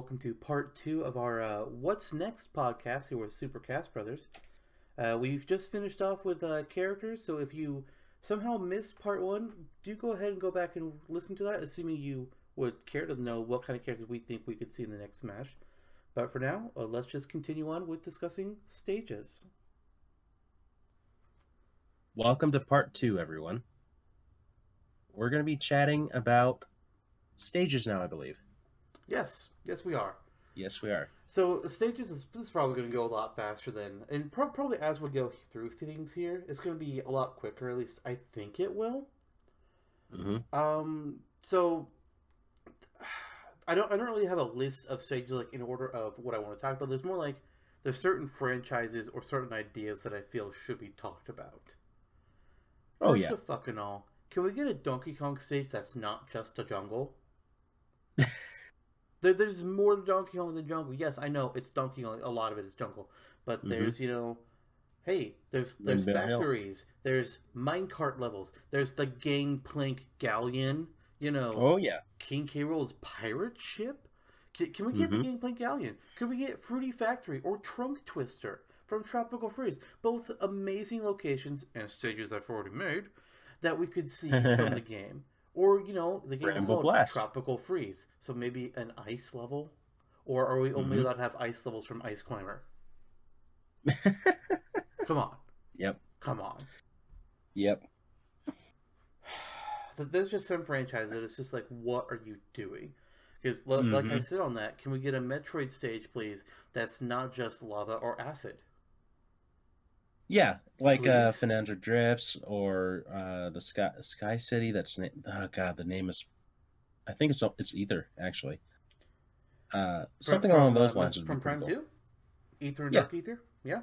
welcome to part two of our uh, What's Next podcast here with Supercast Brothers. Uh, we've just finished off with uh, characters, so if you somehow missed part one, do go ahead and go back and listen to that, assuming you would care to know what kind of characters we think we could see in the next Smash. But for now, uh, let's just continue on with discussing stages. Welcome to part two, everyone. We're going to be chatting about stages now, I believe. Yes, yes, we are. Yes, we are. So the stages is, this is probably going to go a lot faster than, and pro- probably as we go through things here, it's going to be a lot quicker. At least I think it will. hmm Um, so I don't I don't really have a list of stages like in order of what I want to talk about. There's more like there's certain franchises or certain ideas that I feel should be talked about. Oh, First yeah. of fucking all, can we get a Donkey Kong stage that's not just a jungle? there, there's more to Donkey Kong than jungle. Yes, I know it's Donkey Kong. A lot of it is jungle, but Mhm. there's you know, hey, there's there's factories, there's minecart levels, there's the Gangplank Galleon. You know, Oh, yeah. King K. Rool's pirate ship? Can, can we get Mhm. the Gangplank Galleon? Can we get Fruity Factory or Trunk Twister from Tropical Freeze? Both amazing locations and stages I've already made that we could see from the game. Or, you know, the game is called Blast. Tropical Freeze. So maybe an ice level? Or are we only Mhm. allowed to have ice levels from Ice Climber? Come on. Yep. Come on. Yep. There's just some franchises that it's just like, what are you doing? Because, like I Mhm. said on that, can we get a Metroid stage, please? That's not just lava or acid. Yeah, like uh, Please. Phendrana Drifts or uh, the Sky Sky City. That's na- oh god, the name is. I think it's it's Aether actually. Uh, something From- along those uh, lines. From Prime cool. 2? Aether and Yeah. Dark Aether? Yeah.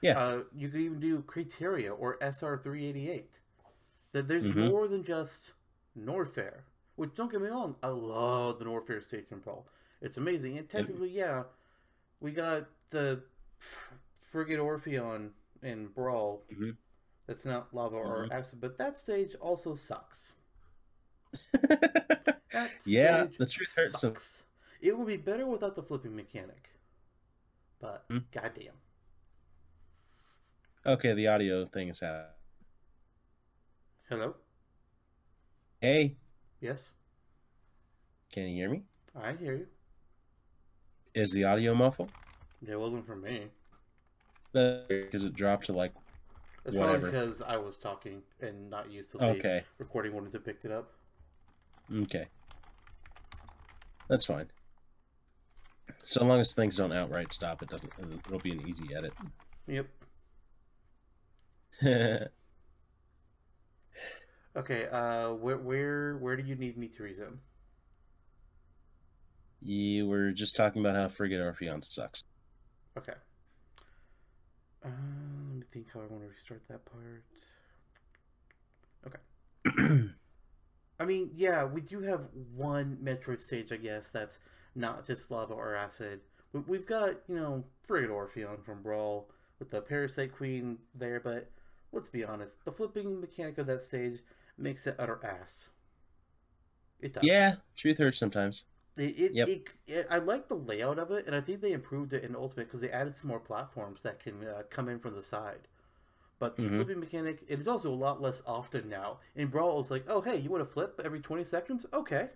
Yeah. Uh, you could even do Crateria or SR388. That there's Mhm. more than just Norfair. Which, don't get me wrong, I love the Norfair in Brawl. It's amazing. And technically, yeah, we got the frigate Orpheon in Brawl. Mhm. That's not lava or Mhm. acid, but that stage also sucks. That Yeah, the truth hurts sucks. It would be better without the flipping mechanic. But Hmm. goddamn. okay, the audio thing is out. Hello? Hey, Yes? can you hear me? I hear you. Is the audio muffled? It wasn't for me. Because it dropped to like It's Whatever. probably because I was talking and not used to the okay, recording wanted to pick it up. okay, that's fine. So long as things don't outright stop, it doesn't. It'll be an easy edit. Yep. Okay, uh where where where do you need me to resume? you were just talking about how Frigate Orpheon sucks. Okay. Uh, let me think how I want to restart that part. Okay. I mean, yeah, we do have one Metroid stage, I guess, that's not just lava or acid. We- We've got, you know, Frigate Orpheon from Brawl with the Parasite Queen there, but let's be honest, the flipping mechanic of that stage makes it utter ass. It does. yeah, truth hurts sometimes. It, it, Yep. it, it- I like the layout of it, and I think they improved it in Ultimate because they added some more platforms that can uh, come in from the side. But the Mhm. flipping mechanic, it is also a lot less often now. In Brawl, it's like, oh hey, you want to flip every twenty seconds? Okay.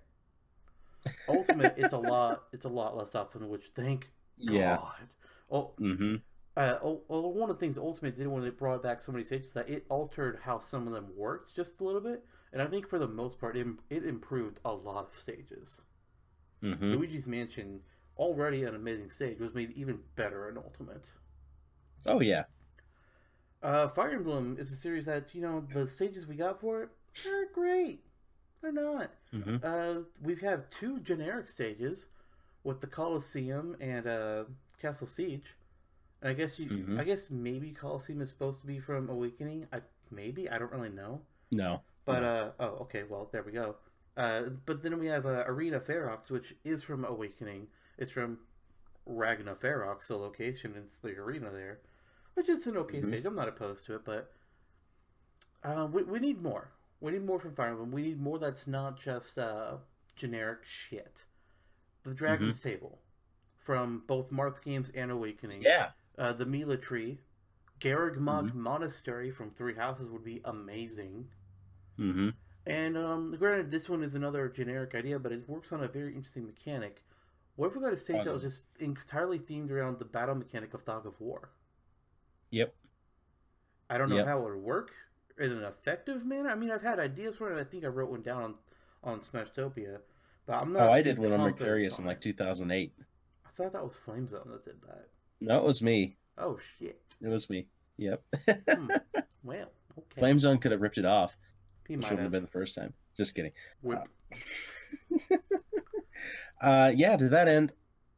Ultimate, it's a lot. It's a lot less often, which thank Yeah. God. Oh, Mm-hmm. uh, oh, oh, one of the things Ultimate did when they brought back so many stages that it altered how some of them worked just a little bit, and I think for the most part, it, it improved a lot of stages. Mm-hmm. Luigi's Mansion, already an amazing stage, was made even better in Ultimate. Oh yeah. Uh, Fire Emblem is a series that you know the stages we got for it are great. They're not. Mm-hmm. Uh, we have two generic stages with the Colosseum and uh, Castle Siege. And I guess you, Mhm. I guess maybe Colosseum is supposed to be from Awakening. I maybe I don't really know. No. But uh oh okay well there we go. Uh, but then we have uh, Arena Ferox, which is from Awakening. It's from Regna Ferox, the location. It's the arena there, which is an okay Mhm. stage. I'm not opposed to it, but uh, we we need more. We need more from Fire Emblem. We need more that's not just uh, generic shit. The Dragon's Table. from both Marth Games and Awakening. Yeah. Uh, the Mila Tree. Garreg-Mach Mm-hmm. Monastery from Three Houses would be amazing. Mm-hmm. And um, granted, this one is another generic idea, but it works on a very interesting mechanic. What if we got a stage that was just entirely themed around the battle mechanic of Fog of War? Yep. I don't know Yep. how it would work in an effective manner. I mean, I've had ideas for it. I think I wrote one down on on Smashtopia, but I'm not. Oh, I did one on Mercurius in like 2008. I thought that was Flame Zone that did that. No, it was me. Oh shit! It was me. Yep. Hmm. Well, okay. Flame Zone could have ripped it off. He might have have. been the first time. Just kidding. Whip. Uh, yeah, to that end,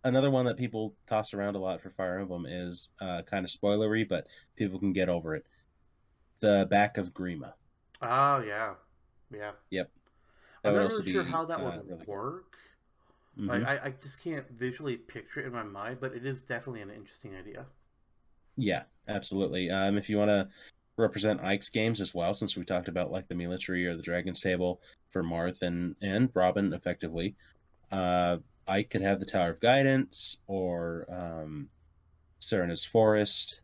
another one that people toss around a lot for Fire Emblem is uh, kind of spoilery, but people can get over it. The back of Grima. Oh yeah, yeah. That I'm not really sure be, how that uh, would really work. Mhm. Like, I, I just can't visually picture it in my mind, but it is definitely an interesting idea. Yeah, absolutely. Um, if you want to represent Ike's games as well, since we talked about like the military or the Dragon's Table for Marth and and Robin, effectively, uh, Ike could have the Tower of Guidance or um, Serenes Forest.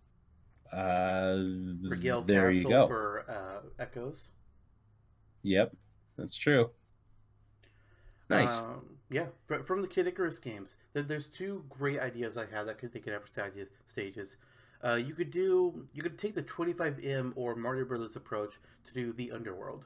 Uh, Regale there Castle you go. for uh, Echoes. Yep, that's true. Nice. Um, yeah, from the Kid Icarus games, there's two great ideas I have that could they could have for stages- stages. Uh, you could do you could take the 25M or Mario Brothers approach to do the Underworld,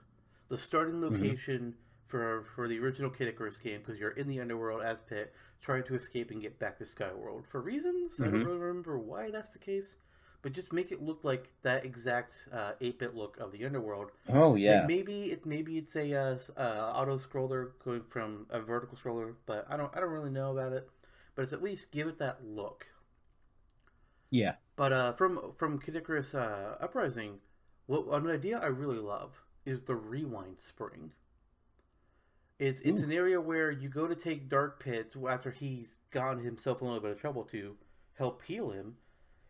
the starting Mm-hmm. location for for the original Kid Icarus game because you're in the Underworld as Pit trying to escape and get back to Skyworld for reasons I don't Mhm. really remember why that's the case, but just make it look like that exact uh, 8-bit look of the Underworld oh yeah. Maybe it maybe it's a uh, uh, auto scroller going from a vertical scroller, but I don't I don't really know about it. But it's at least give it that look. Yeah. But uh, from from Kid Icarus uh, Uprising, what an idea I really love is the rewind spring. It's it's Ooh. an area where you go to take Dark Pit after he's gotten himself in a little bit of trouble to help heal him,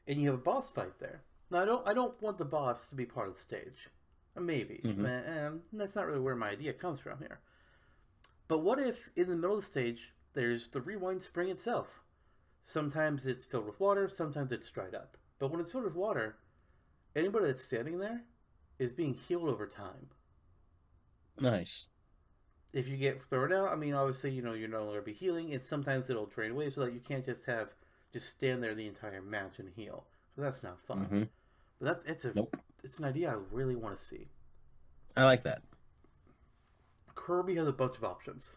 and you have a boss fight there. Now I don't I don't want the boss to be part of the stage. Maybe, Mhm. Eh, eh, that's not really where my idea comes from here. But what if in the middle of the stage there's the rewind spring itself? Sometimes it's filled with water, sometimes it's dried up. But when it's filled with water, anybody that's standing there is being healed over time. Nice. If you get thrown out, I mean, obviously, you know, you're no longer be healing, and sometimes it'll drain away so that you can't just have just stand there the entire match and heal. So that's not fun. hmm But that's it's a Nope. it's an idea I really want to see. I like that. Kirby has a bunch of options.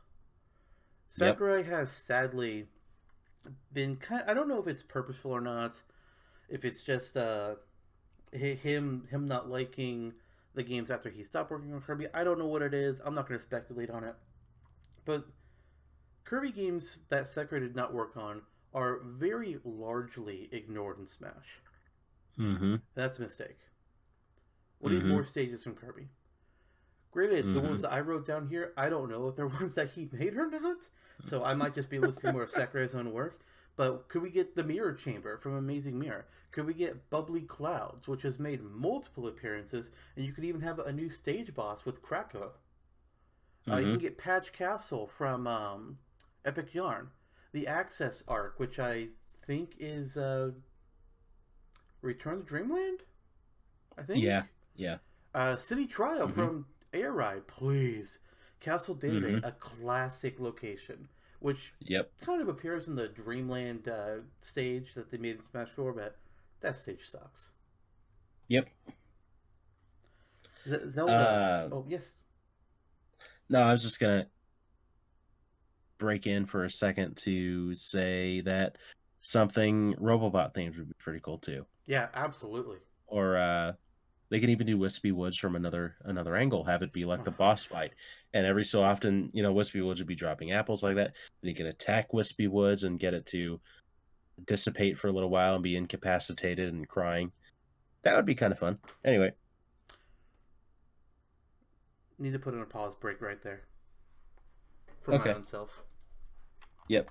Yep. Sakurai has sadly been kind. I don't know if it's purposeful or not. If it's just uh, him him not liking the games after he stopped working on Kirby. I don't know what it is. I'm not going to speculate on it. But Kirby games that Sakurai did not work on are very largely ignored in Smash. hmm That's a mistake. We need Mhm. more stages from Kirby. Granted, the Mhm. ones that I wrote down here, I don't know if they're ones that he made or not. So I might just be listing more of Sakurai's own work. But could we get the Mirror Chamber from Amazing Mirror? Could we get Bubbly Clouds, which has made multiple appearances, and you could even have a new stage boss with Kracko. Uh, you Mhm. can get Patch Castle from um, Epic Yarn, the Access arc, which I think is uh, Return to Dreamland. I think. Yeah. Yeah. Uh, City Trial Mhm. from Air Ride, please. Castle Dedede, Mhm. a classic location, which Yep. kind of appears in the Dreamland uh, stage that they made in Smash 4, but that stage sucks. Yep. Z- Zelda. Uh, oh yes. No, I was just gonna break in for a second to say that something Robobot themed would be pretty cool too. Yeah, absolutely. Or uh they can even do Wispy Woods from another another angle, have it be like the boss fight. And every so often, you know, Wispy Woods would be dropping apples like that. And you can attack Wispy Woods and get it to dissipate for a little while and be incapacitated and crying. That would be kind of fun. Anyway, Need to put in a pause break right there. For my own self. yep.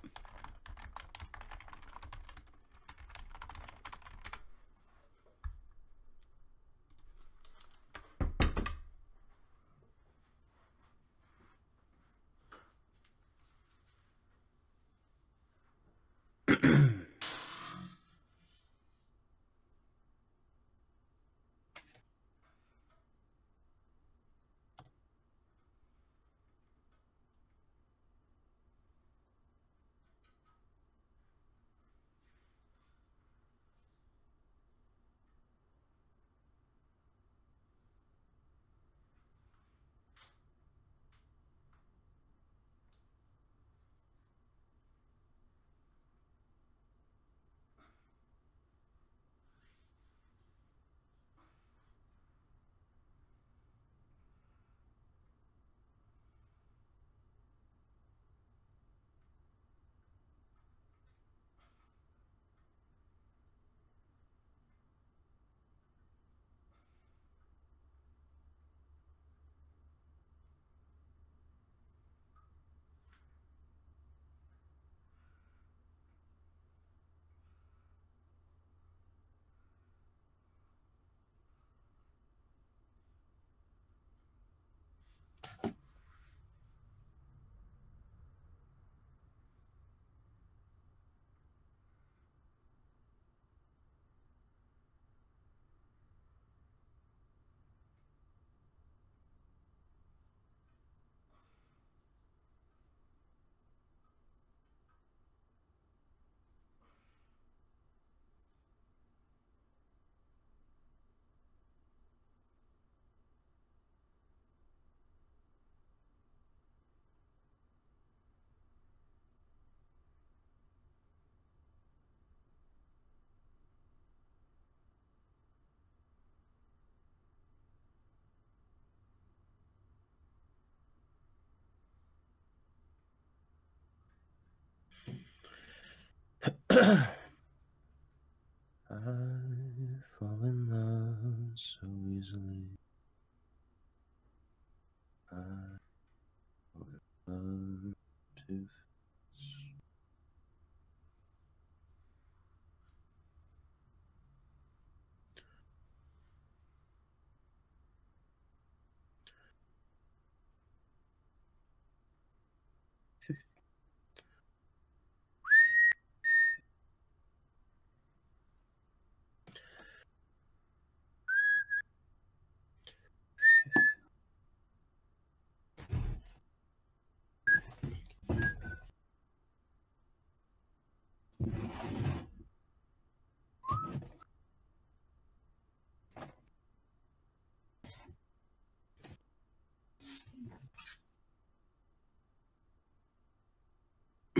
I fall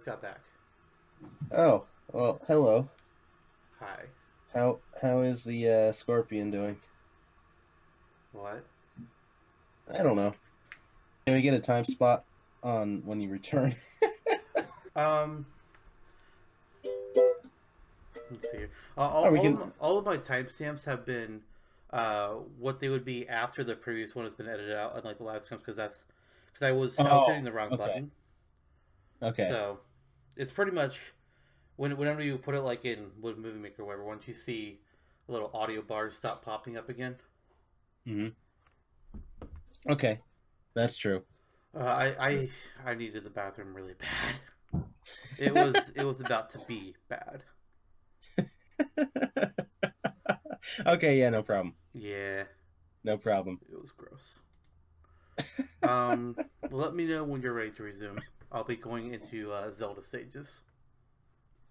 just got back. oh well hello Hi. how how is the uh, scorpion doing What? I don't know. Can we get a time spot on when you return? Um. Let's see. Uh, all, Oh, all, can- of my, all of my timestamps have been uh, what they would be after the previous one has been edited out, unlike the last one, because that's because I was I was Oh, hitting the wrong okay. button. Okay. So it's pretty much when whenever you put it like in with Movie Maker or whatever, once you see a little audio bars stop popping up again. hmm Okay, that's true. Uh, I I I needed the bathroom really bad. It was it was about to be bad. okay, yeah, no problem. Yeah, No problem. it was gross. Um, let me know when you're ready to resume. I'll be going into uh, Zelda stages.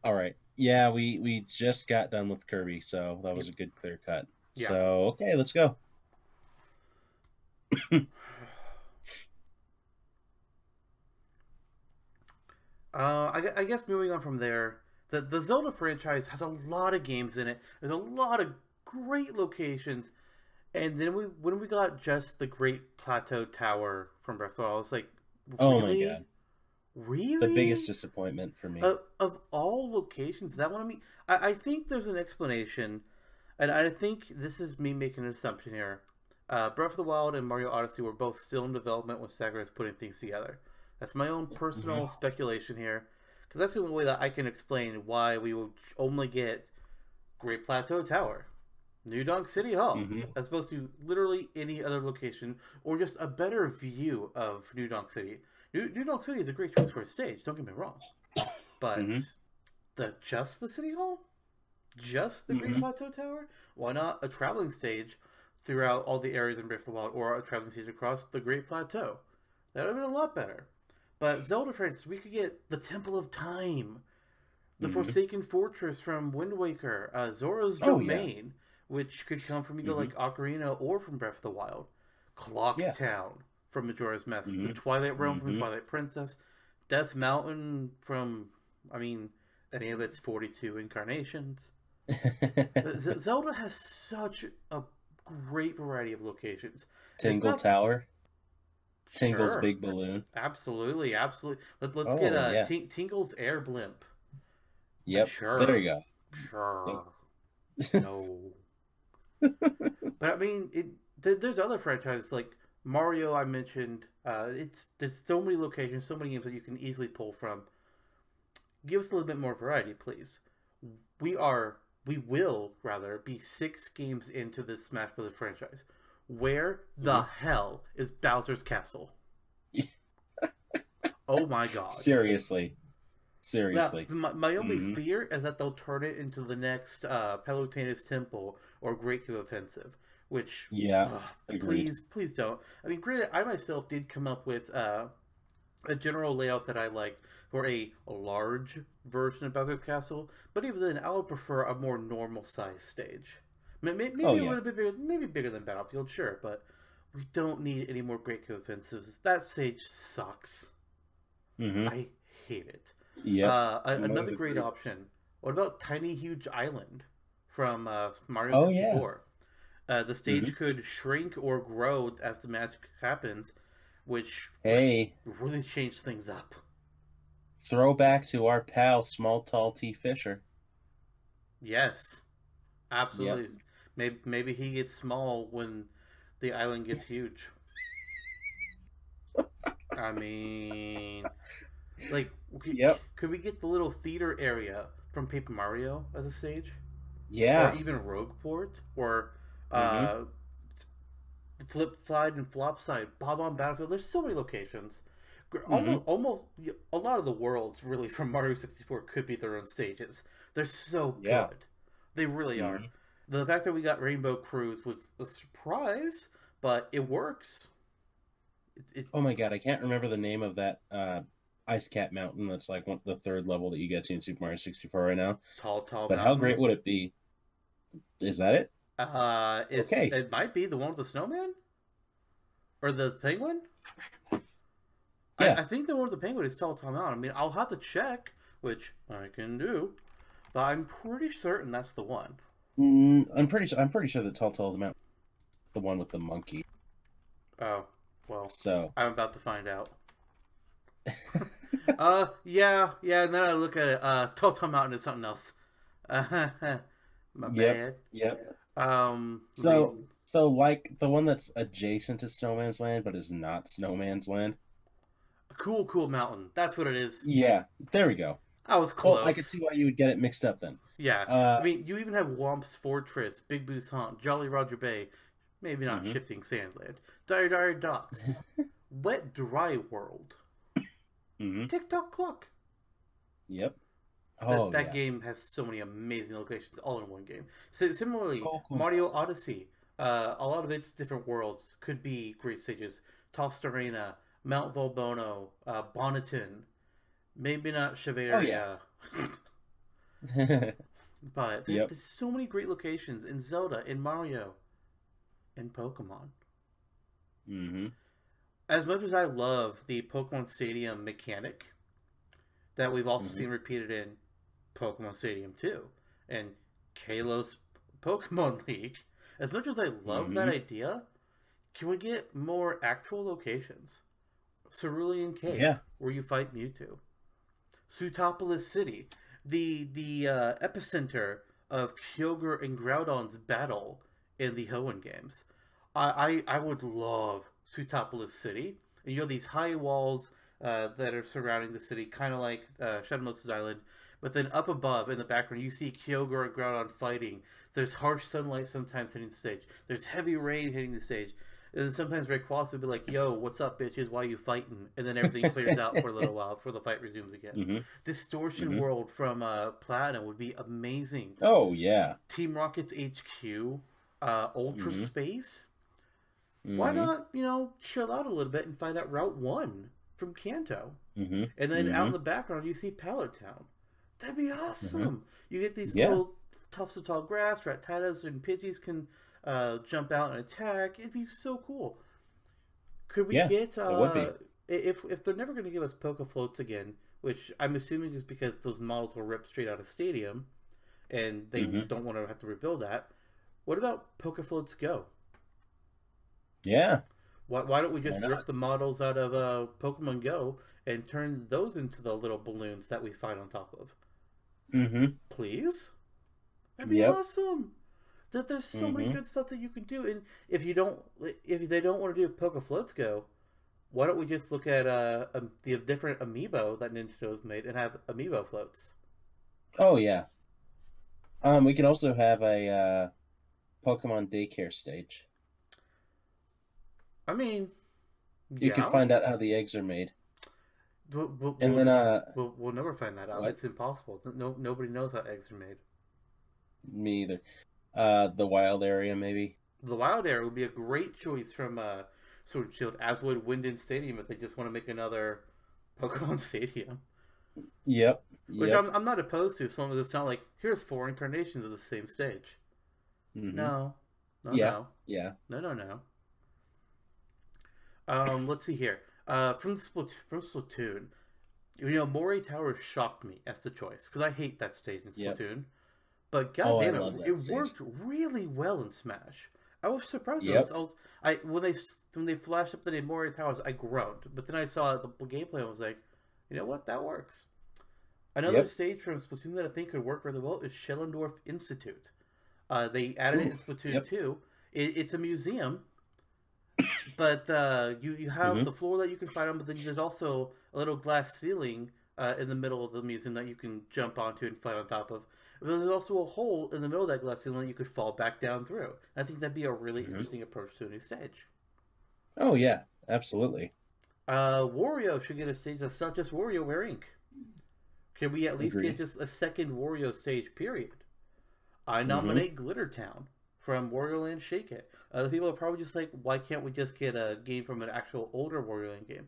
All right. Yeah, we we just got done with Kirby, so that was a good clear cut. Yeah. So okay, let's go. Uh, I, I guess moving on from there, the the Zelda franchise has a lot of games in it. There's a lot of great locations, and then we when we got just the Great Plateau Tower from Breath of the Wild, I was like, Oh my? God. Really The biggest disappointment for me. of, of all locations that one. I mean, I, I think there's an explanation, and I think this is me making an assumption here. Uh, Breath of the Wild and Mario Odyssey were both still in development when Sega was putting things together. That's my own personal Mm-hmm. speculation here, because that's the only way that I can explain why we will only get Great Plateau Tower, New Donk City Hall, Mhm. as opposed to literally any other location, or just a better view of New Donk City. New, New Donk City is a great choice for a stage. Don't get me wrong, but Mhm. the just the City Hall, just the Great Mhm. Plateau Tower. Why not a traveling stage throughout all the areas in Breath of the Wild, or a traveling stage across the Great Plateau? That would have been a lot better. But Zelda, for instance, we could get the Temple of Time, the Mhm. Forsaken Fortress from Wind Waker, uh, Zora's Oh, yeah. Domain, which could come from either Mhm. like Ocarina or from Breath of the Wild, Clock Yeah. Town from Majora's Mask, the Mhm. Twilight Realm from Mhm. Twilight Princess, Death Mountain from, I mean, any of its 42 incarnations. Z- Zelda has such a great variety of locations. Tingle not- Tower, Tingle's Sure. Big Balloon. Absolutely, absolutely. Let, let's Oh, get a yeah. Ting- Tingle's Air Blimp. Yep. Sure. There you go. Sure. no. but I mean, it, there, there's other franchises like Mario. I mentioned. Uh, it's there's so many locations, so many games that you can easily pull from. Give us a little bit more variety, please. We are, we will rather be six games into this Smash Bros. franchise. Where the Mm-hmm. hell is Bowser's Castle? oh my god! Seriously. Now, Seriously. my, my only Mhm. fear is that they'll turn it into the next uh, Palutena's Temple or Great Cave Offensive, which Yeah. please, please don't. I mean, granted, I myself did come up with uh, a general layout that I liked for a large version of Bowser's Castle, but even then, I would prefer a more normal size stage. May- may- Maybe Oh, a little bit bigger, maybe bigger than Battlefield, sure, but we don't need any more Great Cave Offensives. That stage sucks. hmm I hate it. Yeah. Uh, another great option. What about Tiny Huge Island from uh, Mario Oh, yeah. 64? Uh, the stage Mhm. could shrink or grow as the magic happens, which hey, really changed things up. throwback to our pal Small Tall T Fisher. Yes, absolutely. Maybe maybe he gets small when the island gets huge. I mean, like, could, Yep. could we get the little theater area from Paper Mario as a stage? Yeah. or even Rogueport, or uh, Flip Side and Flop Side, Bob-omb Battlefield. There's so many locations. Gr- Almost, almost a lot of the worlds really from Mario 64 could be their own stages. They're so Yeah. good. They really are. Mhm. The fact that we got Rainbow Cruise was a surprise, but it works. It, it, Oh my god, I can't remember the name of that uh, Ice Cap Mountain. That's like one, the third level that you get to in Super Mario 64 right now. tall, tall. But how great would it be? Is that it? Uh, it's, Okay. It might be the one with the snowman, or the penguin. Yeah. I, I think the one with the penguin is Tall Tall Mountain. I mean, I'll have to check, which I can do, but I'm pretty certain that's the one. Mm, I'm pretty sure. I'm pretty sure that Tall Tall the Mountain, the one with the monkey. Oh, well, So I'm about to find out. uh, yeah, yeah. And then I look at it. Uh, Tall Tall Mountain is something else. My Yep. bad. Yep. Um. So- So like the one that's adjacent to Snowman's Land but is not Snowman's Land. A cool, cool mountain. That's what it is. Yeah, there we go. I was close. Well, I could see why you would get it mixed up then. Yeah. Uh, I mean, you even have Whomp's Fortress, Big Boo's Haunt, Jolly Roger Bay, maybe not Mhm. Shifting Sandland, Dire Dire Docks, Wet Dry World, hmm Tick Tock Clock. Yep. That, Oh, that yeah. game has so many amazing locations all in one game. So, similarly, Cool, cool. Mario Odyssey, uh, a lot of its different worlds could be great stages. Tostarena, Mount Volbono, uh, Bonneton, maybe not Shiveria. but Yep. there's so many great locations in Zelda, in Mario, in Pokemon. hmm As much as I love the Pokemon Stadium mechanic that we've also Mhm. seen repeated in Pokemon Stadium 2 and Kalos Pokemon League, as much as I love that Mhm. idea, can we get more actual locations? Cerulean Cave, Yeah. where you fight Mewtwo. Sootopolis City, the the uh, epicenter of Kyogre and Groudon's battle in the Hoenn games. I, I, I would love Sootopolis City. And you have these high walls uh, that are surrounding the city, kind of like uh, Shadow Moses Island. But then up above in the background, you see Kyogre and Groudon fighting. There's harsh sunlight sometimes hitting the stage. There's heavy rain hitting the stage. And then sometimes Rayquaza would be like, "Yo, what's up, bitches? Why you fighting?" And then everything clears out for a little while before the fight resumes again. hmm Distortion Mhm. World from uh, Platinum would be amazing. Oh yeah. Team Rocket's HQ, uh, Ultra Mhm. Space. Why Mhm. not, you know, chill out a little bit and find out Route 1 from Kanto? Mhm. And then out in Mhm. the background, you see Pallet Town. That'd be awesome. You get these Yeah. little tufts of tall grass, Rattatas and Pidgeys can uh, jump out and attack. It'd be so cool. Could we Yeah, get, it would be. uh, if, if they're never going to give us Poke Floats again, which I'm assuming is because those models were ripped straight out of Stadium and they Mhm. don't want to have to rebuild that, what about Poke Floats Go? Yeah. Why, why don't we just rip the models out of uh, Pokemon Go and turn those into the little balloons that we fight on top of? Hmm Please? That'd be Yep. awesome. That there's so many Mhm. good stuff that you can do, and if you don't, if they don't want to do Poke Floats Go, why don't we just look at uh, um, the different amiibo that Nintendo's made and have amiibo floats? Oh yeah. Um, we could also have a uh, Pokemon daycare stage. I mean, You yeah, could find out how the eggs are made, We'll, we'll, and we'll- then uh, we'll, we'll never find that out. What? It's impossible. No, nobody knows how eggs are made. me either. Uh, the wild area maybe. The Wild Area would be a great choice from uh, Sword and Shield, as would Wyndon Stadium if they just want to make another Pokemon Stadium. Yep. Which Yep. I'm, I'm not opposed to, so long as it's not like, here's four incarnations of the same stage. Mhm. No. No, Yeah. Yeah. no. No, no, no. Um, let's see here. Uh, from, from Splatoon, you know, Moray Tower shocked me as the choice, because I hate that stage in Yep. Splatoon. But Oh, goddamn love it, it stage. worked really well in Smash. I was surprised. I, Yep. I was, I when they when they flashed up the name Moray Towers, I groaned. But then I saw the gameplay and was like, you know what, that works. Another Yep. stage from Splatoon that I think could work really well is Shellendorf Institute. Uh, they added it in Splatoon yep. 2. It, it's a museum, but uh, you, you have Mhm. the floor that you can fight on, but then there's also a little glass ceiling uh, in the middle of the museum that you can jump onto and fight on top of. But there's also a hole in the middle of that glass ceiling that you could fall back down through. I think that'd be a really Mhm. interesting approach to a new stage. Oh yeah. Absolutely. Uh, Wario should get a stage that's not just WarioWare Inc. Can we at least Agreed. get just a second Wario stage, period? I nominate Glitter Town from Wario Land Shake It. Other people are probably just like, why can't we just get a game from an actual older Wario Land game?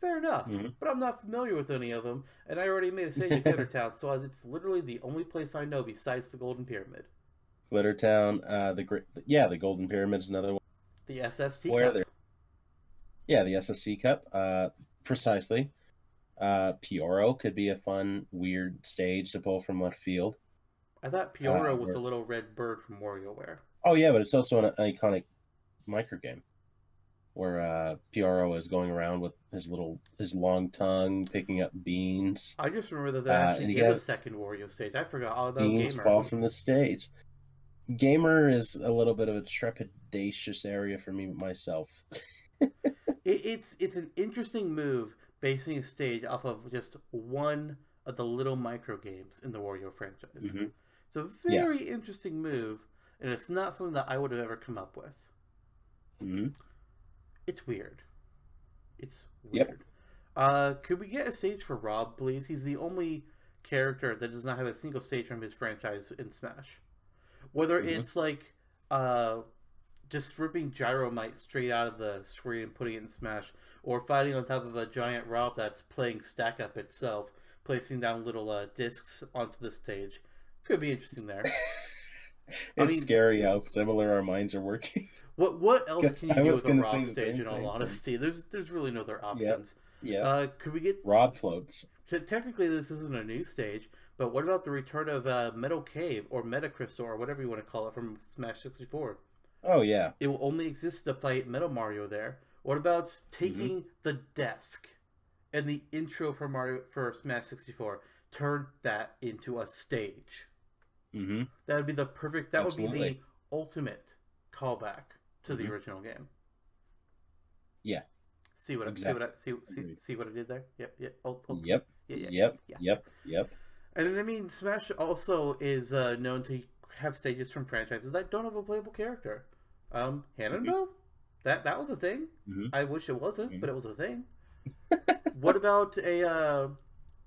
Fair enough, Mhm. but I'm not familiar with any of them, and I already made a stage at Glitter Town, so it's literally the only place I know besides the Golden Pyramid. Glitter Town. Uh, the great. Yeah, the Golden Pyramid's another one. The SST Where Cup. Yeah, the SST Cup. Uh, precisely. Uh, Pyoro could be a fun, weird stage to pull from left field. I thought Pyoro Uh, was the little red bird from WarioWare. Oh yeah, but it's also an iconic micro game. where uh, is going around with his little his long tongue picking up beans. I just remember that there Uh, actually is a second Wario stage. I forgot all about Beans Gamer. fall from the stage. Gamer is a little bit of a trepidatious area for me myself. It, it's it's an interesting move basing a stage off of just one of the little micro games in the Wario franchise. Mhm. It's a Yeah. very interesting move, and it's not something that I would have ever come up with. Mhm. It's weird. It's Yep. weird. Uh, could we get a stage for Rob, please? He's the only character that does not have a single stage from his franchise in Smash. Whether Mhm. it's like uh, just ripping Gyromite straight out of the screen and putting it in Smash, or fighting on top of a giant Rob that's playing Stack Up itself, placing down little uh, discs onto the stage, could be interesting there. It's mean- scary how similar our minds are working. What what else can you I do was with a Rob say stage? In all thing. honesty, there's there's really no other options. yeah, Uh, could we get rod floats. Te- Technically, this isn't a new stage, but what about the return of uh, Metal Cave or Meta Crystal or whatever you want to call it from Smash 64? Oh yeah, It will only exist to fight Metal Mario there. What about Mm-hmm. taking the desk and the intro for Mario for Smash 64, turn that into a stage? Hmm That would be the perfect. That would be the ultimate callback to the Mhm. original game. Yeah. See what I see what I see see, see what I did there? Yep, yep. Oh, oh, Yep, yeah, yeah. yep, yeah. yep, yep. And I mean, Smash also is uh, known to have stages from franchises that don't have a playable character. Um, Hanenbow, that that was a thing. Mhm. I wish it wasn't, Mhm. but it was a thing. what about a uh,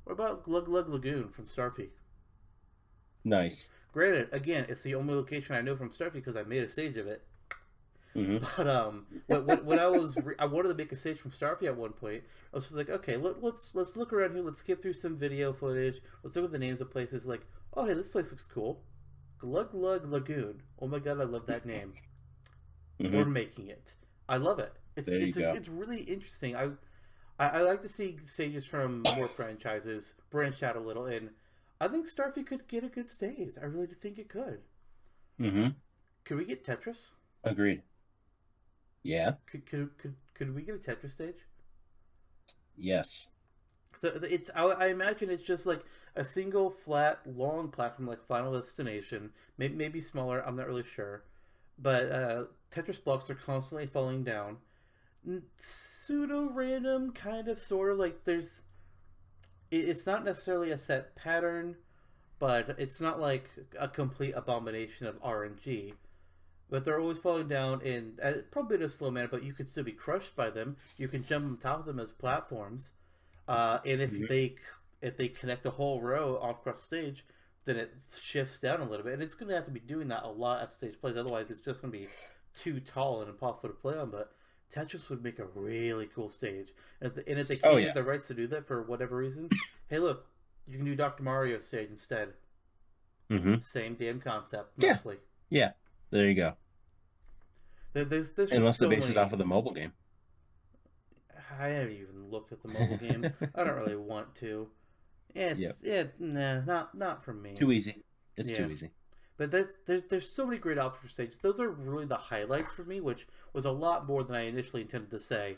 what about Glug Glug Lagoon from Starfy? Nice. Granted, again, it's the only location I know from Starfy because I made a stage of it. hmm But um, when, when, I was re- I wanted to make a stage from Starfy at one point, I was just like, okay, let, let's let's look around here. Let's skip through some video footage. Let's look at the names of places. Like, oh hey, this place looks cool. Glug Glug Lagoon. Oh my god, I love that name. hmm We're making it. I love it. It's There it's a, it's really interesting. I, I I like to see stages from more franchises branch out a little, and I think Starfy could get a good stage. I really do think it could. hmm Could we get Tetris? Agreed. Yeah. Could could could, could we get a Tetris stage? Yes. The, the- it's I, I imagine it's just like a single flat long platform like Final Destination, maybe, maybe smaller. I'm not really sure, but uh, Tetris blocks are constantly falling down. Pseudo random, kind of, sort of like there's. It, it's not necessarily a set pattern, but it's not like a complete abomination of RNG. But they're always falling down in probably in a slow manner, but you could still be crushed by them. You can jump on top of them as platforms. Uh, and if Mhm. they if they connect a whole row off across stage, then it shifts down a little bit, and it's going to have to be doing that a lot as stage plays. Otherwise, it's just going to be too tall and impossible to play on. But Tetris would make a really cool stage, and if, the, and if they can't Oh, get the rights to do that for whatever reason, hey, look, you can do Doctor Mario stage instead. hmm Same damn concept, mostly. Yeah. mostly. There you go. There, there's, there's Unless so they base many... it off of the mobile game. I haven't even looked at the mobile game. I don't really want to. Yeah, it's yeah, nah, not not for me. Too easy. It's Yeah. too easy. But that, there's there's so many great options for stages. Those are really the highlights for me, which was a lot more than I initially intended to say.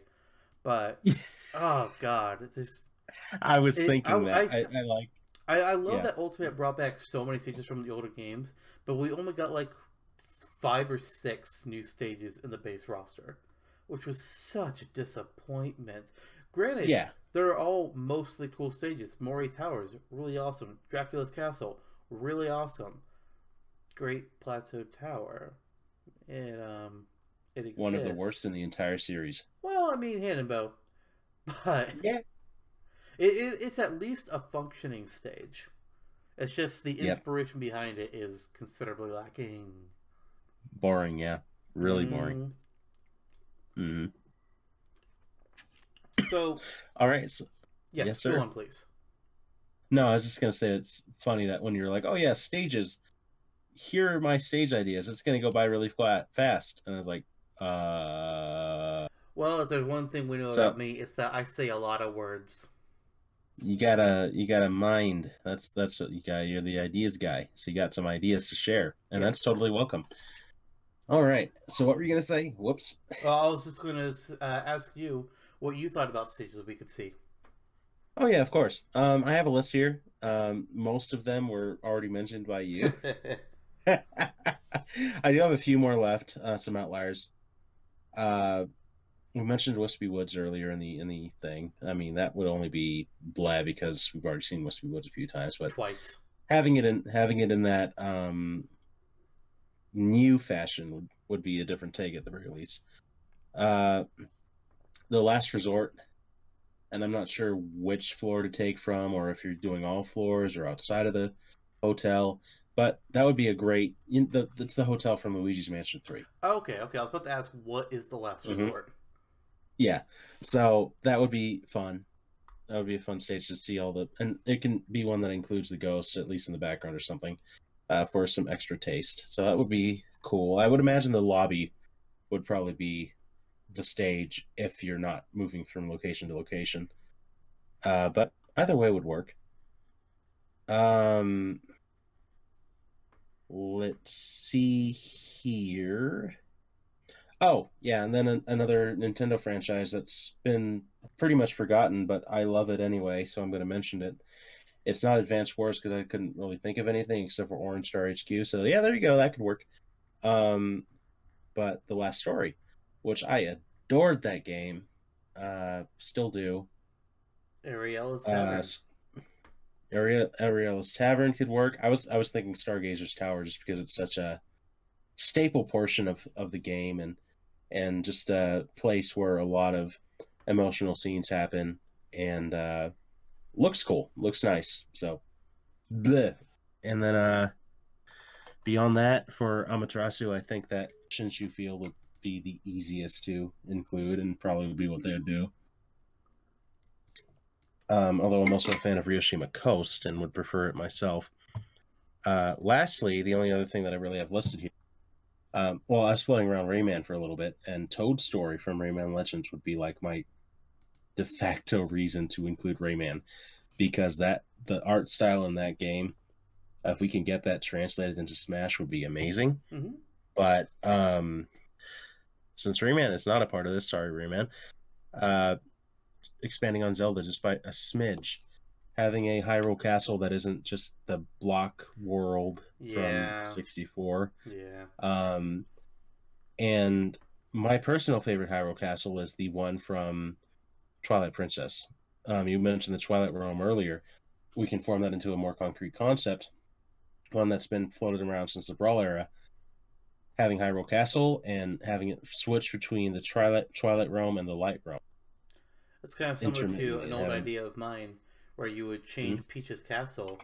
But oh god, there's I was It- thinking I- that. I- I, I like. I, I love Yeah. that Ultimate brought back so many stages from the older games, but we only got like five or six new stages in the base roster, which was such a disappointment. Granted, Yeah. they're all mostly cool stages. Moray Towers, really awesome. Dracula's Castle, really awesome. Great Plateau Tower, and um, it exists. One of the worst in the entire series. Well, I mean, Hanenbow, but Yeah. it, it, it's at least a functioning stage. It's just the Yep. inspiration behind it is considerably lacking. Boring. Yeah. Really boring. Mm, hmm So, All right. So, yes, Yes, go sir. on, please. no, I was just gonna say it's funny that when you're like, "Oh yeah, stages," here are my stage ideas. It's gonna go by really flat, fast, and I was like, "Uh, Well, if there's one thing we know So- about me, it's that I say a lot of words. you gotta, you gotta mind. That's that's what you got. You're the ideas guy, so you got some ideas to share, and that's totally welcome." All right. So what were you gonna say? Whoops. Well, I was just gonna uh, ask you what you thought about stages we could see. Oh yeah, of course. Um, I have a list here. Um, most of them were already mentioned by you. I do have a few more left. Uh, some outliers. Uh, we mentioned Wispy Woods earlier in the in the thing. I mean, that would only be blah because we've already seen Wispy Woods a few times, but Twice. having it in having it in that um, new fashion would, would be a different take at the very least. Uh, the Last Resort, and I'm not sure which floor to take from, or if you're doing all floors or outside of the hotel. But that would be a great. The, it's the hotel from Luigi's Mansion Three. Okay, okay. I was about to ask what is the last Mhm. resort. Yeah, so that would be fun. That would be a fun stage to see all the, and it can be one that includes the ghosts at least in the background or something, uh, for some extra taste. So that would be cool. I would imagine the lobby would probably be the stage if you're not moving from location to location. Uh, but either way would work. Um, let's see here. Oh, yeah, and then an, another Nintendo franchise that's been pretty much forgotten, but I love it anyway, so I'm going to mention it. It's not Advanced Wars because I couldn't really think of anything except for Orange Star HQ. So yeah, there you go, that could work. Um, but The Last Story, which I adored that game, uh, still do. Ariel is Uh, Ariel Ariel's Tavern could work. I was I was thinking Stargazer's Tower just because it's such a staple portion of of the game and and just a place where a lot of emotional scenes happen and uh looks cool, looks nice. So bleh. and then uh beyond that for Amaterasu, I think that Shinshu Field would be the easiest to include and probably would be what they would do. Um, although I'm also a fan of Ryoshima Coast and would prefer it myself. Uh, lastly, the only other thing that I really have listed here, um, well, I was floating around Rayman for a little bit, and Toad Story from Rayman Legends would be like my de facto reason to include Rayman, because that the art style in that game, if we can get that translated into Smash, would be amazing. hmm But um, since Rayman is not a part of this, sorry, Rayman. Uh, expanding on Zelda just by a smidge, having a Hyrule Castle that isn't just the block world Yeah. from 64. Yeah. Um, and my personal favorite Hyrule Castle is the one from Twilight Princess. Um, you mentioned the Twilight Realm earlier. We can form that into a more concrete concept, one that's been floated around since the Brawl era. Having Hyrule Castle and having it switch between the Twilight Twilight Realm and the Light Realm. It's kind of similar to an old idea of mine where you would change Peach's castle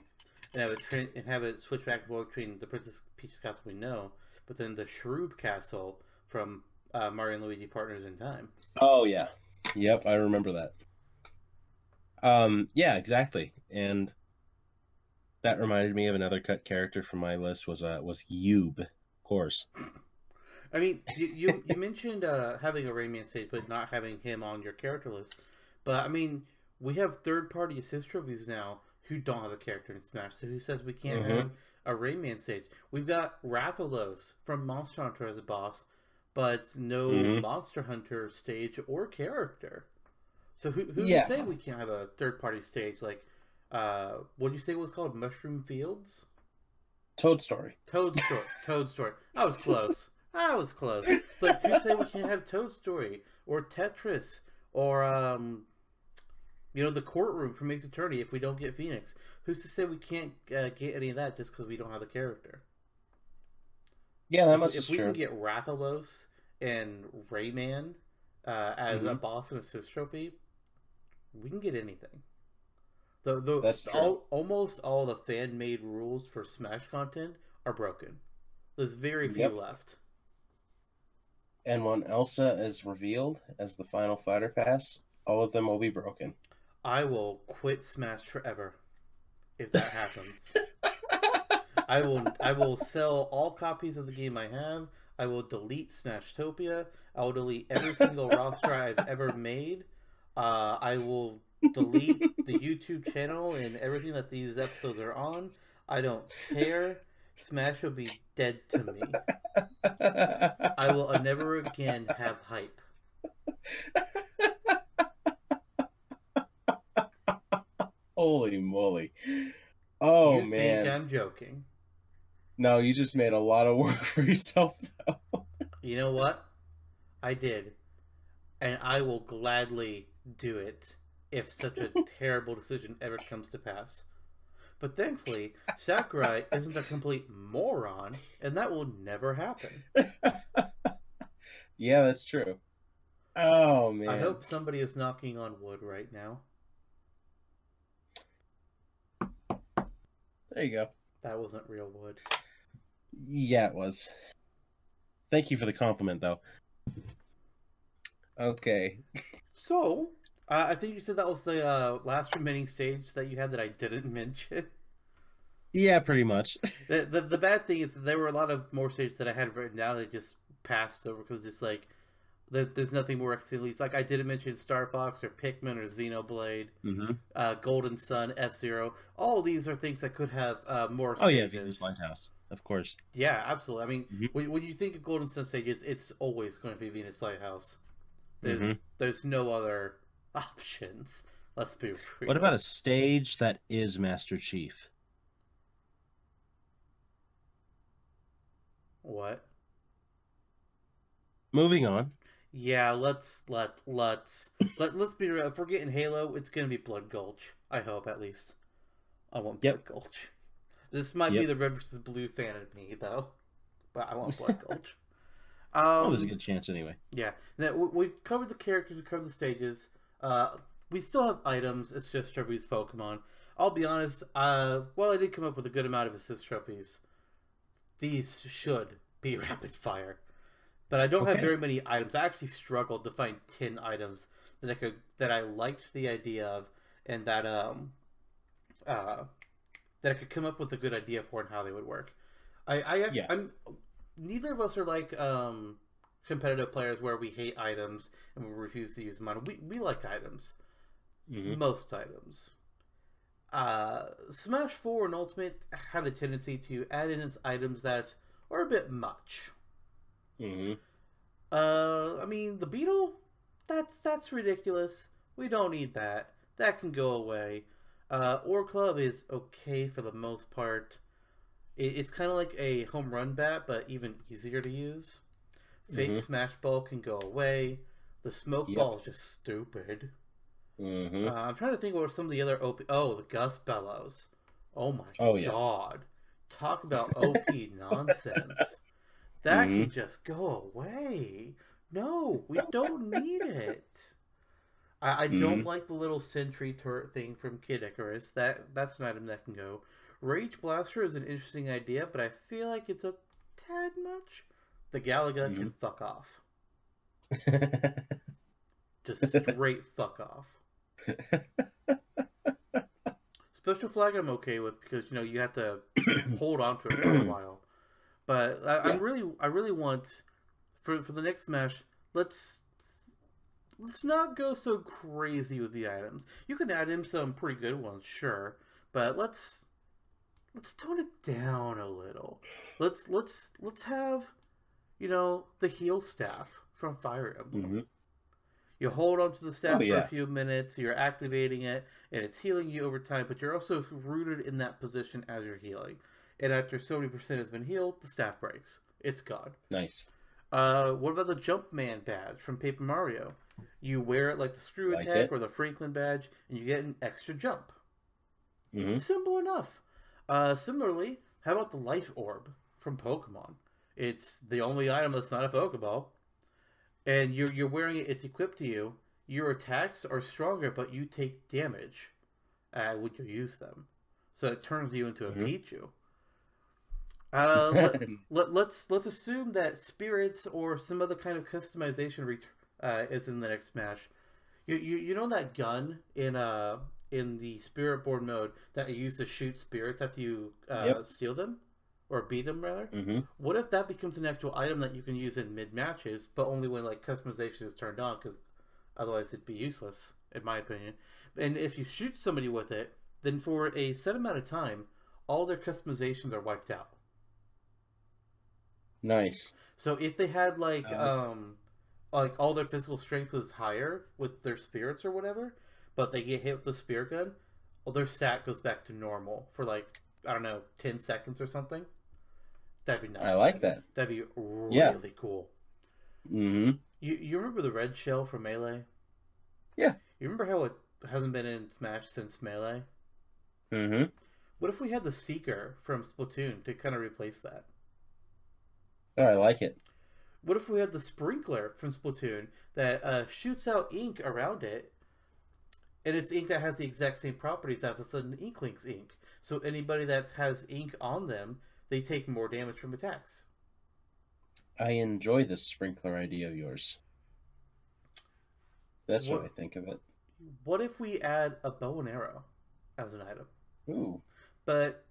and have it tra- and have it switch back and forth between the Princess Peach's castle we know, but then the Shroob castle from uh, Mario and Luigi Partners in Time. Oh yeah, yep, I remember that. Um, yeah, exactly, and that reminded me of another cut character from my list was uh was Yube, of course. I mean, you you, you mentioned uh, having a Rayman stage, but not having him on your character list. But I mean, we have third party assist trophies now who don't have a character in Smash. So who says we can't Mhm. have a Rayman stage? We've got Rathalos from Monster Hunter as a boss, but no Mhm. Monster Hunter stage or character. So who who Yeah. say we can't have a third party stage like uh what do you say it was called Mushroom Fields? Toad Story. Toad Story. Toad Story. I was close. I was close. But who say we can't have Toad Story or Tetris or um, you know, the courtroom from Ace Attorney if we don't get Phoenix? Who's to say we can't uh, get any of that just because we don't have the character? Yeah, that if much if is we true. can get Rathalos and Rayman uh, as a Mhm. boss and assist trophy, we can get anything. The, the, That's true. all, almost all the fan made rules for Smash content are broken. There's very few Yep. left. And when Elsa is revealed as the final fighter pass, all of them will be broken. I will quit Smash forever if that happens. I will I will sell all copies of the game I have. I will delete Smashtopia. I will delete every single roster I've ever made. Uh, I will delete the YouTube channel and everything that these episodes are on. I don't care. Smash will be dead to me. I will never again have hype. Holy moly! Oh you man! think I'm joking? No, you just made a lot of work for yourself, though. You know what? I did, and I will gladly do it if such a terrible decision ever comes to pass. But thankfully, Sakurai isn't a complete moron, and that will never happen. yeah, that's true. Oh man! I hope somebody is knocking on wood right now. There you go. That wasn't real wood. Yeah, it was. Thank you for the compliment, though. Okay. So, uh, I think you said that was the uh, last remaining stage that you had that I didn't mention. Yeah, pretty much. The, the, the bad thing is that there were a lot of more stages that I had written down that just passed over because just like there, there's nothing more released. Like I didn't mention Star Fox or Pikmin or Xenoblade, Mm-hmm. uh, Golden Sun, F Zero. All these are things that could have uh, more. Oh yeah. Venus Lighthouse, of course. Yeah, absolutely. I mean, Mhm. when, when you think of Golden Sun stages, it's always going to be Venus Lighthouse. There's Mhm. there's no other options. Let's be real. What about a stage that is Master Chief? what? Moving on. Yeah, let's let let's let let's be real. If we're getting Halo, it's gonna be Blood Gulch. I hope at least. I want Blood Yep. Gulch. This might be the Red versus Blue fan in me though, but I want Blood Gulch. Oh, Um, there's a good chance anyway. Yeah. Now, we- we've covered the characters, we've covered the stages. Uh, we still have items, assist trophies, Pokemon. I'll be honest, uh, while I did come up with a good amount of assist trophies, these should be rapid fire. But I don't have very many items. I actually struggled to find ten items that I could that I liked the idea of and that um uh that I could come up with a good idea for and how they would work. I, I Yeah. I'm neither of us are like um competitive players where we hate items and we refuse to use them. We we like items. Mhm. Most items. Uh, Smash 4 and Ultimate had a tendency to add in its items that are a bit much. Mhm. Uh, I mean, the Beetle, that's that's ridiculous. We don't need that. That can go away. Uh, Ore Club is okay for the most part. It, it's kind of like a home run bat, but even easier to use. Fake Mhm. Smash Ball can go away. The Smoke Yep. Ball is just stupid. Mhm. Uh, I'm trying to think what some of the other OP. Oh, the Gust Bellows. Oh my Oh, yeah. god. Talk about OP nonsense. That Mhm. can just go away. No, we don't need it. I, I don't Mhm. like the little sentry turret thing from Kid Icarus. That that's an item that can go. Rage Blaster is an interesting idea, but I feel like it's a tad much. The Galaga can Mhm. fuck off. Just straight fuck off. Special flag I'm okay with because you know you have to hold on to it for a while. But I, Yeah. I'm really I really want for for the next Smash, let's let's not go so crazy with the items. You can add in some pretty good ones, sure, but let's let's tone it down a little. Let's let's let's have you know the heal staff from Fire Emblem. Mhm. You hold onto the staff Oh, for a few minutes, you're activating it, and it's healing you over time, but you're also rooted in that position as you're healing. And after so many percent has been healed, the staff breaks. It's gone. Nice. Uh, what about the Jumpman badge from Paper Mario? You wear it like the screw Like attack it. or the Franklin badge, and you get an extra jump. Mhm. Simple enough. Uh, similarly, how about the Life Orb from Pokemon? It's the only item that's not a Pokeball, and you're you're wearing it. It's equipped to you. Your attacks are stronger, but you take damage uh, when you use them, so it turns you into a Mhm. Pichu. Uh, let, let, let's let's assume that spirits or some other kind of customization ret- uh, is in the next Smash. You, you you know that gun in uh in the spirit board mode that you use to shoot spirits after you uh, Yep. steal them or beat them rather. Mhm. What if that becomes an actual item that you can use in mid matches, but only when like customization is turned on? Because otherwise it'd be useless, in my opinion. And if you shoot somebody with it, then for a set amount of time, all their customizations are wiped out. Nice. So if they had like Uh, um like all their physical strength was higher with their spirits or whatever, but they get hit with the spear gun, well their stat goes back to normal for like I don't know, ten seconds or something. That'd be nice. I like that. That'd be really Yeah. cool. hmm You you remember the red shell from Melee? Yeah. You remember how it hasn't been in Smash since Melee? hmm What if we had the Seeker from Splatoon to kind of replace that? Oh, I like it. What if we had the Sprinkler from Splatoon that uh, shoots out ink around it, and it's ink that has the exact same properties as an Inkling's ink. So anybody that has ink on them, they take more damage from attacks. I enjoy this sprinkler idea of yours. That's what, What- I think of it. What if we add a bow and arrow as an item? Ooh. but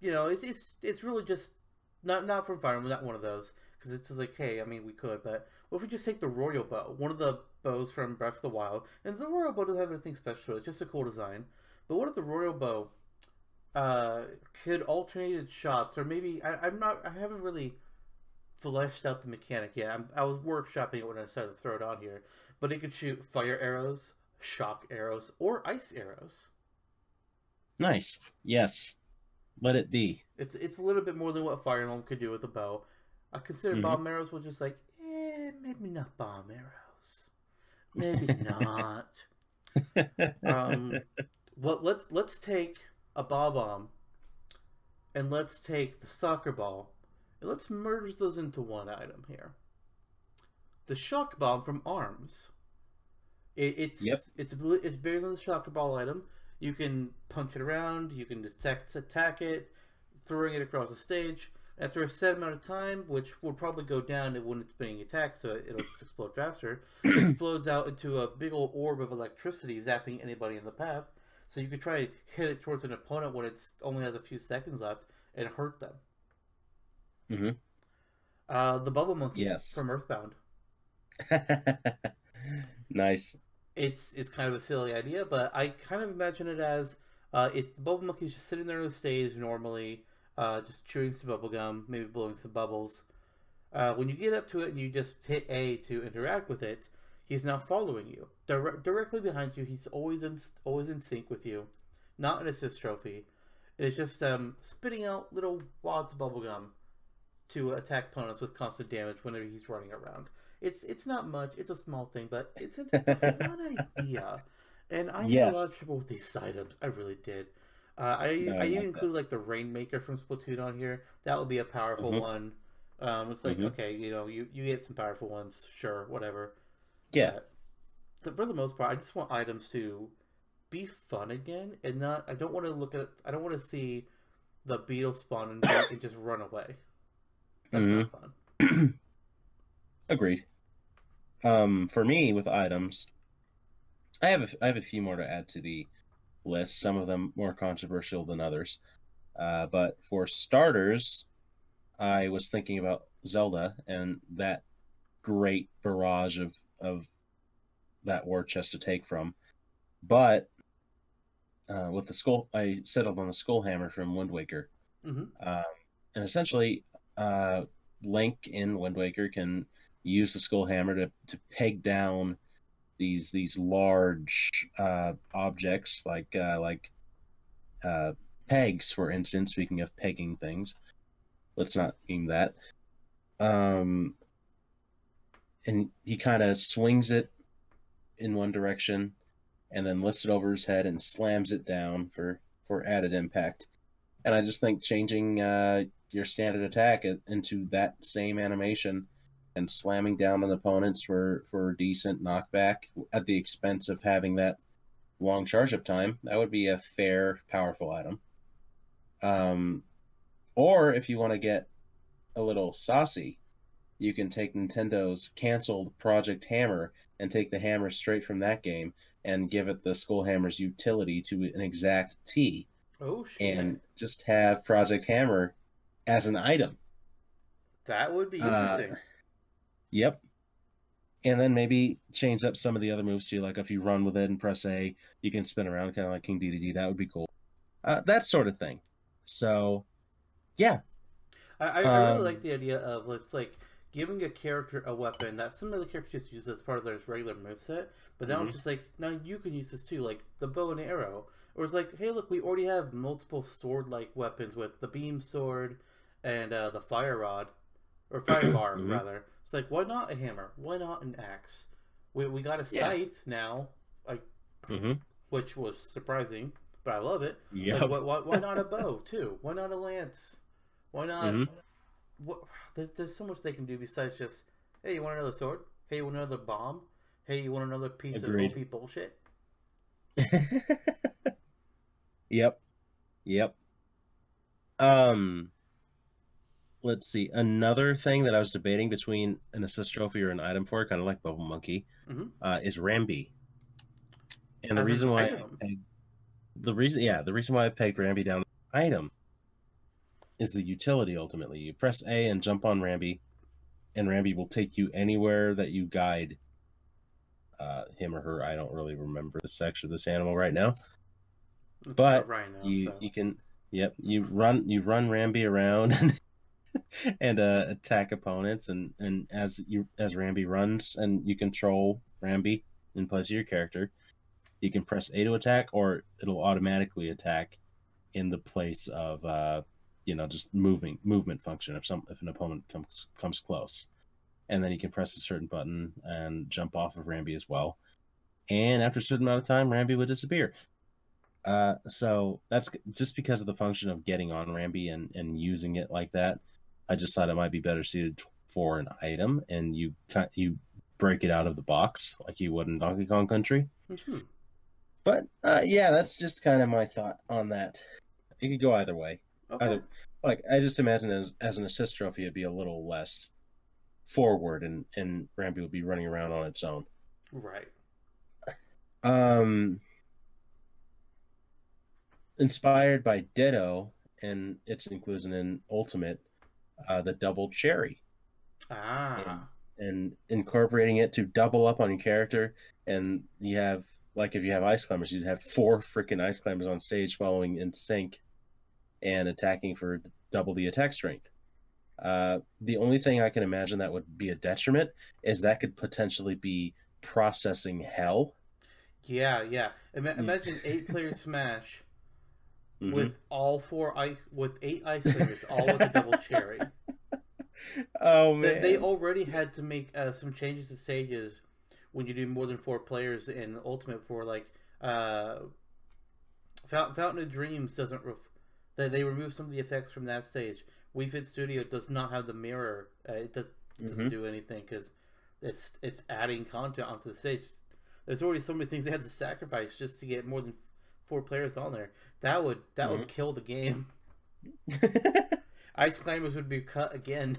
you know, it's it's it's really just not not from Fire not one of those because it's like, hey, I mean, we could, but what if we just take the Royal Bow, one of the bows from Breath of the Wild, and the Royal Bow doesn't have anything special; it's just a cool design. But what if the Royal Bow uh, could alternated shots, or maybe I, I'm not, I haven't really fleshed out the mechanic yet. I'm, I was workshopping it when I decided to throw it on here, but it could shoot fire arrows, shock arrows, or ice arrows. Nice. Yes. Let it be. It's it's a little bit more than what Fire Emblem could do with a bow. I consider Mhm. bomb arrows was just like, eh, maybe not bomb arrows, maybe not. Um, well, let's let's take a ball bomb, and let's take the soccer ball, and let's merge those into one item here. The shock bomb from Arms. It, it's Yep. it's it's bigger than the shocker ball item. You can punch it around. You can detect attack it, throwing it across the stage. After a set amount of time, which will probably go down it when it's being attacked, so it'll just explode faster, it explodes out into a big old orb of electricity, zapping anybody in the path. So you could try to hit it towards an opponent when it only has a few seconds left and hurt them. Mhm. Uh, the Bubble Monkey Yes. from Earthbound. nice. It's it's kind of a silly idea, but I kind of imagine it as uh, if the Bubble Monkey's just sitting there on the stage normally, uh, just chewing some bubble gum, maybe blowing some bubbles. Uh, when you get up to it and you just hit A to interact with it, he's now following you Dire- directly behind you. He's always in always in sync with you, not an assist trophy. It's just um, spitting out little wads of bubble gum to attack opponents with constant damage whenever he's running around. It's it's not much. It's a small thing, but it's a, it's a fun idea. And I had a lot of trouble with these items. I really did. Uh, I No, I I even that. include like the Rainmaker from Splatoon on here. That would be a powerful Mhm. one. Um, it's like Mhm. okay, you know, you you get some powerful ones, sure, whatever. Yeah. But for the most part, I just want items to be fun again, and not. I don't want to look at. I don't want to see the beetle spawn and, and just run away. That's not Mm-hmm. fun. Agreed. Um, for me, with items, I have a, I have a few more to add to the list. Some of them more controversial than others. Uh, but for starters, I was thinking about Zelda and that great barrage of of that war chest to take from. But uh, with the skull, I settled on the skull hammer from Wind Waker. hmm Um, and essentially, uh, Link in Wind Waker can use the skull hammer to, to peg down these these large uh, objects like uh, like uh, pegs, for instance. Speaking of pegging things, let's not aim that. Um, and he kind of swings it in one direction, and then lifts it over his head and slams it down for for added impact. And I just think changing uh, your standard attack into that same animation and slamming down on opponents for for decent knockback at the expense of having that long charge up time that would be a fair powerful item um or if you want to get a little saucy you can take nintendo's canceled project hammer and take the hammer straight from that game and give it the skull hammer's utility to an exact t Oh shit! and just have project hammer as an item that would be Uh, interesting. Yep. And then maybe change up some of the other moves too. Like if you run with it and press A, you can spin around kind of like King DDD. That would be cool. Uh, that sort of thing. So, yeah. I, I, I really Um, like the idea of let's like giving a character a weapon that some of the characters just use as part of their regular moveset, but now Mhm. it's just like now you can use this too, like the bow and arrow. Or it's like, hey, look, we already have multiple sword-like weapons with the beam sword and uh, the fire rod or fire bar Mhm. rather. It's like, why not a hammer? Why not an axe? We we got a Yeah. scythe now, like Mm-hmm. which was surprising, but I love it. Yep. Like, why, why, why not a bow too? Why not a lance? Why not? What? There's, there's so much they can do besides just, hey, you want another sword? Hey, you want another bomb? Hey, you want another piece Agreed. of OP bullshit? yep. Yep. Um let's see. Another thing that I was debating between an assist trophy or an item for, kind of like Bubble Monkey, Mhm. uh, is Rambi. And the As an reason why pegged, the reason yeah, the reason why I pegged Rambi down the item is the utility ultimately. You press A and jump on Rambi, and Rambi will take you anywhere that you guide uh, him or her. I don't really remember the sex of this animal right now. It's But right now, you so. you can yep you run you run Rambi around and, and uh, attack opponents and and as you as Rambi runs and you control Rambi in place of your character, you can press A to attack or it'll automatically attack in the place of uh you know just moving movement function if some if an opponent comes comes close. And then you can press a certain button and jump off of Rambi as well. And after a certain amount of time, Rambi would disappear. Uh, so that's just because of the function of getting on Rambi and, and using it like that. I just thought it might be better suited for an item, and you you break it out of the box like you would in Donkey Kong Country. Mhm. But uh, yeah, that's just kind of my thought on that. It could go either way. Okay. Either like I just imagine as as an assist trophy, it'd be a little less forward, and and Rambi would be running around on its own. Right. Um, inspired by Ditto and its inclusion in Ultimate, uh, the double cherry, Ah. and incorporating it to double up on your character, and you have like if you have ice climbers, you'd have four freaking ice climbers on stage following in sync and attacking for double the attack strength. Uh, the only thing I can imagine that would be a detriment is that could potentially be processing hell. Yeah, yeah. Ima- Mm. imagine eight player Smash Mhm. with all four ice with eight ice fingers, all with a double cherry. Oh They, man. they already had to make uh, some changes to stages when you do more than four players in Ultimate for like uh, Fountain of Dreams doesn't. Ref- they they removed some of the effects from that stage. Wii Fit Studio does not have the mirror. Uh, it does it doesn't Mhm. do anything because it's it's adding content onto the stage. There's already so many things they had to sacrifice just to get more than four players on there. That would that would kill the game. Ice climbers would be cut again.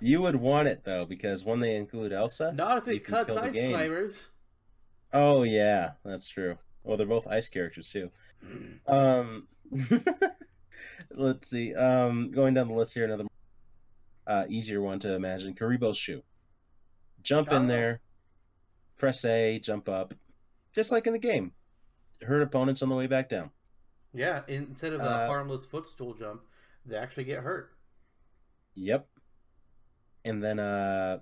you would want it though, because when they include Elsa. Not if it cuts ice climbers. Oh yeah, that's true. Well, they're both ice characters too. Um, let's see. Um, going down the list here, another uh, easier one to imagine: Kuribo's shoe. Jump in Ah. there, press A, jump up, just like in the game. Hurt opponents on the way back down. Yeah, instead of a Uh, harmless footstool jump, they actually get hurt. Yep. And then uh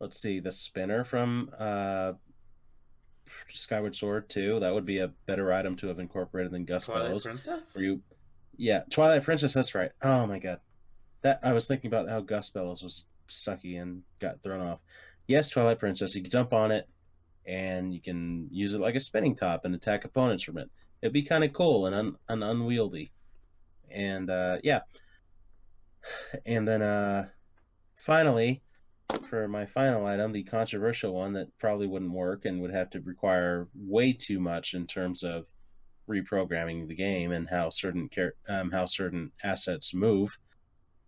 let's see, the spinner from uh Skyward Sword 2, that would be a better item to have incorporated than Gust Twilight Bellows. Princess. You Yeah, Twilight Princess, that's right. Oh my god. That I was thinking about how Gust Bellows was sucky and got thrown off. Yes, Twilight Princess, you can jump on it and you can use it like a spinning top and attack opponents from it. It'd be kind of cool and un- and unwieldy. And uh yeah. And then uh finally for my final item, the controversial one that probably wouldn't work and would have to require way too much in terms of reprogramming the game and how certain um, how certain assets move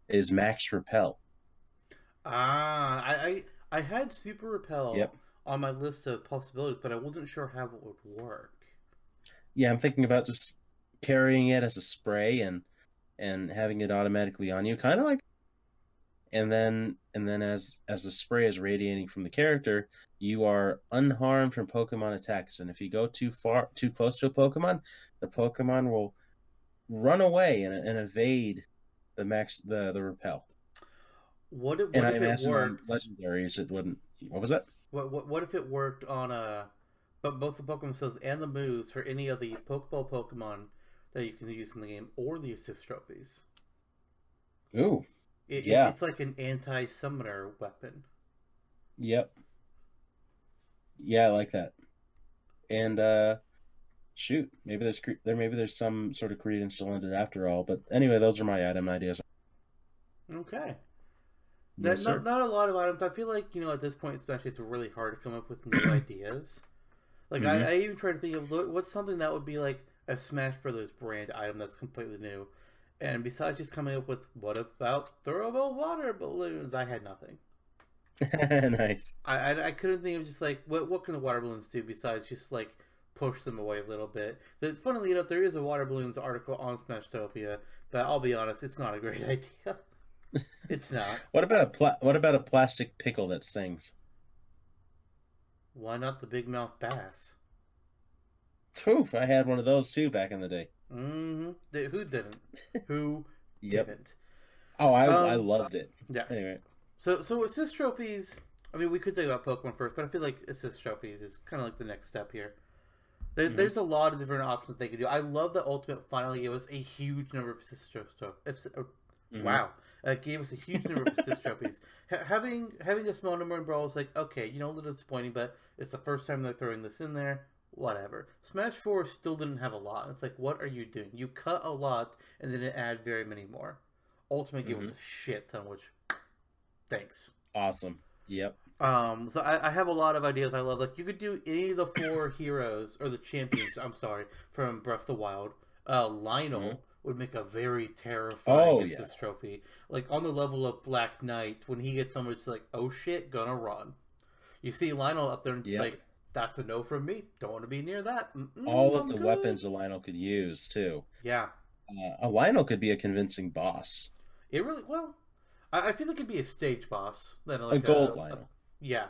is max repel. Ah, I, I I had Super Repel Yep. on my list of possibilities, but I wasn't sure how it would work. Yeah, I'm thinking about just carrying it as a spray and and having it automatically on you, kind of like and then and then as as the spray is radiating from the character, you are unharmed from Pokemon attacks. And if you go too far too close to a Pokemon, the Pokemon will run away and, and evade the max the the repel. What if, what if it worked? legendaries it wouldn't. What was that? What, what what if it worked on a, but both the Pokemon skills and the moves for any of the Pokeball Pokemon that you can use in the game or the assist trophies? Ooh, It, it- Yeah. it's like an anti-summoner weapon. yep. Yeah, I like that. And uh shoot, maybe there's there maybe there's some sort of credence still in it after all. But anyway, those are my item ideas. Okay. Yes, not, not, a lot of items. I feel like you know at this point, especially, it's really hard to come up with new ideas. Like Mhm. I, I even tried to think of what's something that would be like a Smash Brothers brand item that's completely new. And besides just coming up with what about throwable water balloons, I had nothing. nice. I, I, I couldn't think of just like what what can the water balloons do besides just like push them away a little bit. That funnily enough, there is a water balloons article on Smashtopia, but I'll be honest, it's not a great idea. it's not. What about a pla- what about a plastic pickle that sings? Why not the big mouth bass? Oof, I had one of those too back in the day. Mm-hmm. Who didn't? Who Yep. didn't? Oh, I I Um, loved it. Yeah. Anyway, So so assist trophies. I mean, we could talk about Pokemon first, but I feel like assist trophies is kind of like the next step here. There, Mhm. There's a lot of different options they could do. I love that Ultimate finally gave us a huge number of assist trophies. mhm. Wow, uh, gave us a huge number of assist trophies. Ha- having having a small number in Brawl is like okay, you know, a little disappointing, but it's the first time they're throwing this in there. Whatever. Smash Four still didn't have a lot. It's like, what are you doing? You cut a lot and then it add very many more. Ultimate gave us a shit ton, which thanks. Awesome. Yep. Um, so I, I have a lot of ideas I love. Like you could do any of the four heroes or the champions. I'm sorry from Breath of the Wild. Uh, Lynel Mhm. would make a very terrifying Oh, assist trophy. Like on the level of Black Knight, when he gets someone, it's like, oh shit, gonna run. You see Lynel up there, and Yep. like, that's a no from me. Don't want to be near that. Mm-mm, All of the good." weapons a Lynel could use too. Yeah, Uh, a Lynel could be a convincing boss. it really well. I, I feel like it'd be a stage boss than A like gold a, Lynel. Yeah.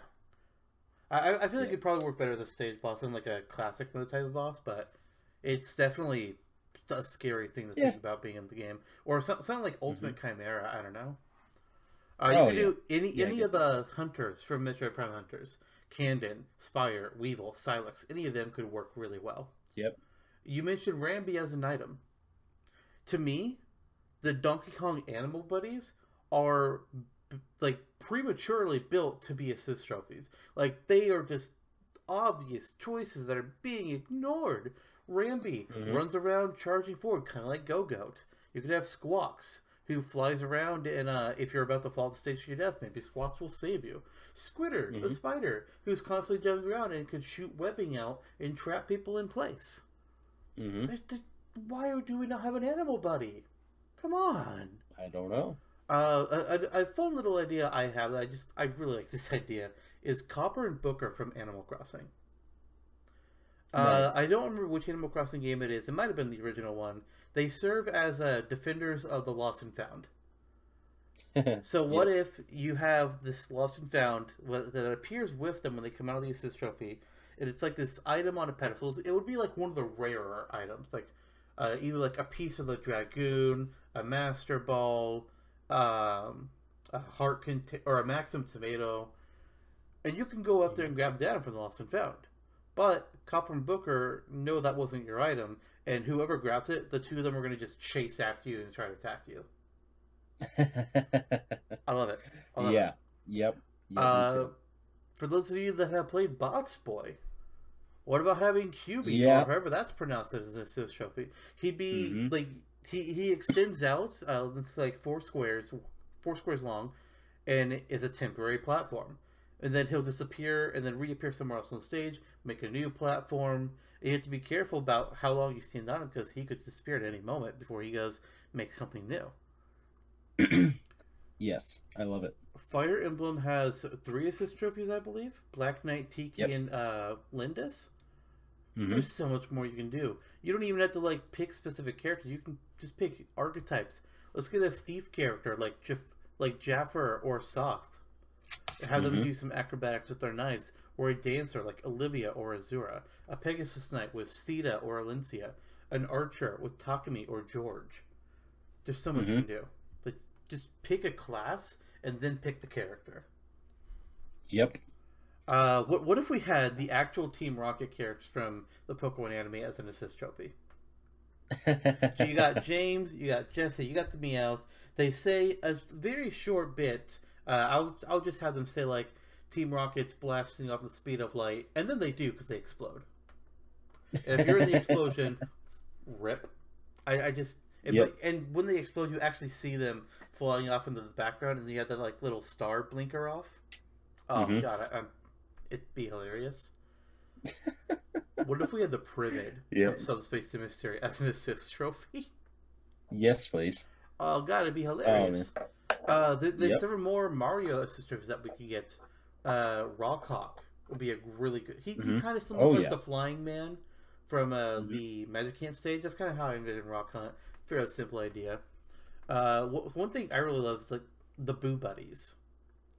I, I- feel like Yeah. it'd probably work better as a stage boss than like a classic mode type of boss, but it's definitely a scary thing to Yeah. think about being in the game. Or some- something like Ultimate Chimera, I don't know. Uh, Oh, you could do any Yeah, any of the hunters from Metroid Prime Hunters. Kanden, Spire, Weavel, Sylux, any of them could work really well. Yep. You mentioned Rambi as an item. To me, the Donkey Kong animal buddies are like prematurely built to be assist trophies. Like they are just obvious choices that are being ignored. Rambi Mhm. runs around charging forward, kind of like Go Goat. You could have Squawks, who flies around, and uh, if you're about to fall to stage to your death, maybe Squawks will save you. Squitter, the Mhm. spider, who's constantly jumping around and can shoot webbing out and trap people in place. hmm There's, there's, why do we not have an animal buddy? Come on. I don't know. Uh, a, a, a fun little idea I have that I just I really like this idea is Copper and Booker from Animal Crossing. Uh, I don't remember which Animal Crossing game it is. It might have been the original one. They serve as uh, defenders of the lost and found. So what if you have this lost and found that appears with them when they come out of the assist trophy, and it's like this item on a pedestal. It would be like one of the rarer items, like uh, either like a piece of the dragoon, a master ball, um, a heart cont- or a maximum tomato, and you can go up there and grab that from the lost and found. But Copper and Booker know that wasn't your item, and whoever grabs it, the two of them are going to just chase after you and try to attack you. I love it. I love it. yeah. Yep. Yep, Uh, for those of you that have played Box Boy, what about having Qbby Yeah. or however that's pronounced as an assist trophy? He'd be Mhm. like he he extends out. Uh, it's like four squares, four squares long, and is a temporary platform. And then he'll disappear and then reappear somewhere else on the stage, make a new platform. You have to be careful about how long you stand on him because he could disappear at any moment before he goes make something new. yes, I love it. Fire Emblem has three assist trophies, I believe. Black Knight, Tiki, Yep. and uh, Lindis. Mhm. There's so much more you can do. You don't even have to like pick specific characters. You can just pick archetypes. Let's get a thief character like Jaf- like Jaffar or Sothe. Have them Mhm. do some acrobatics with their knives, or a dancer like Olivia or Azura. A Pegasus Knight with Sita or Alencia. An archer with Takumi or George. There's so much you Mhm. can do. Like just pick a class and then pick the character. Yep. Uh, what what if we had the actual Team Rocket characters from the Pokemon anime as an assist trophy? So you got James, you got Jessie, you got the Meowth. They say a very short bit. Uh, I'll I'll just have them say like Team Rocket's blasting off the speed of light, and then they do because they explode. And if you're in the explosion, rip. I, I just and, Yep. but, and when they explode, you actually see them flying off into the background, and you have that like little star blinker off. Oh Mhm. god, I, it'd be hilarious. what if we had the Primid Yep. from Subspace Emissary as an assist trophy? yes, please. Oh god, it'd be hilarious. uh, th- there's Yep. several more Mario assist trophies that we could get. Uh, Rockhawk would be a really good. He, he Mhm. kind of similar Oh, to like yeah. the Flying Man from uh, Mhm. the Magic Hand stage. That's kind of how I envision Rock Hunt. Fairly simple idea. Uh, wh- one thing I really love is like the Boo Buddies.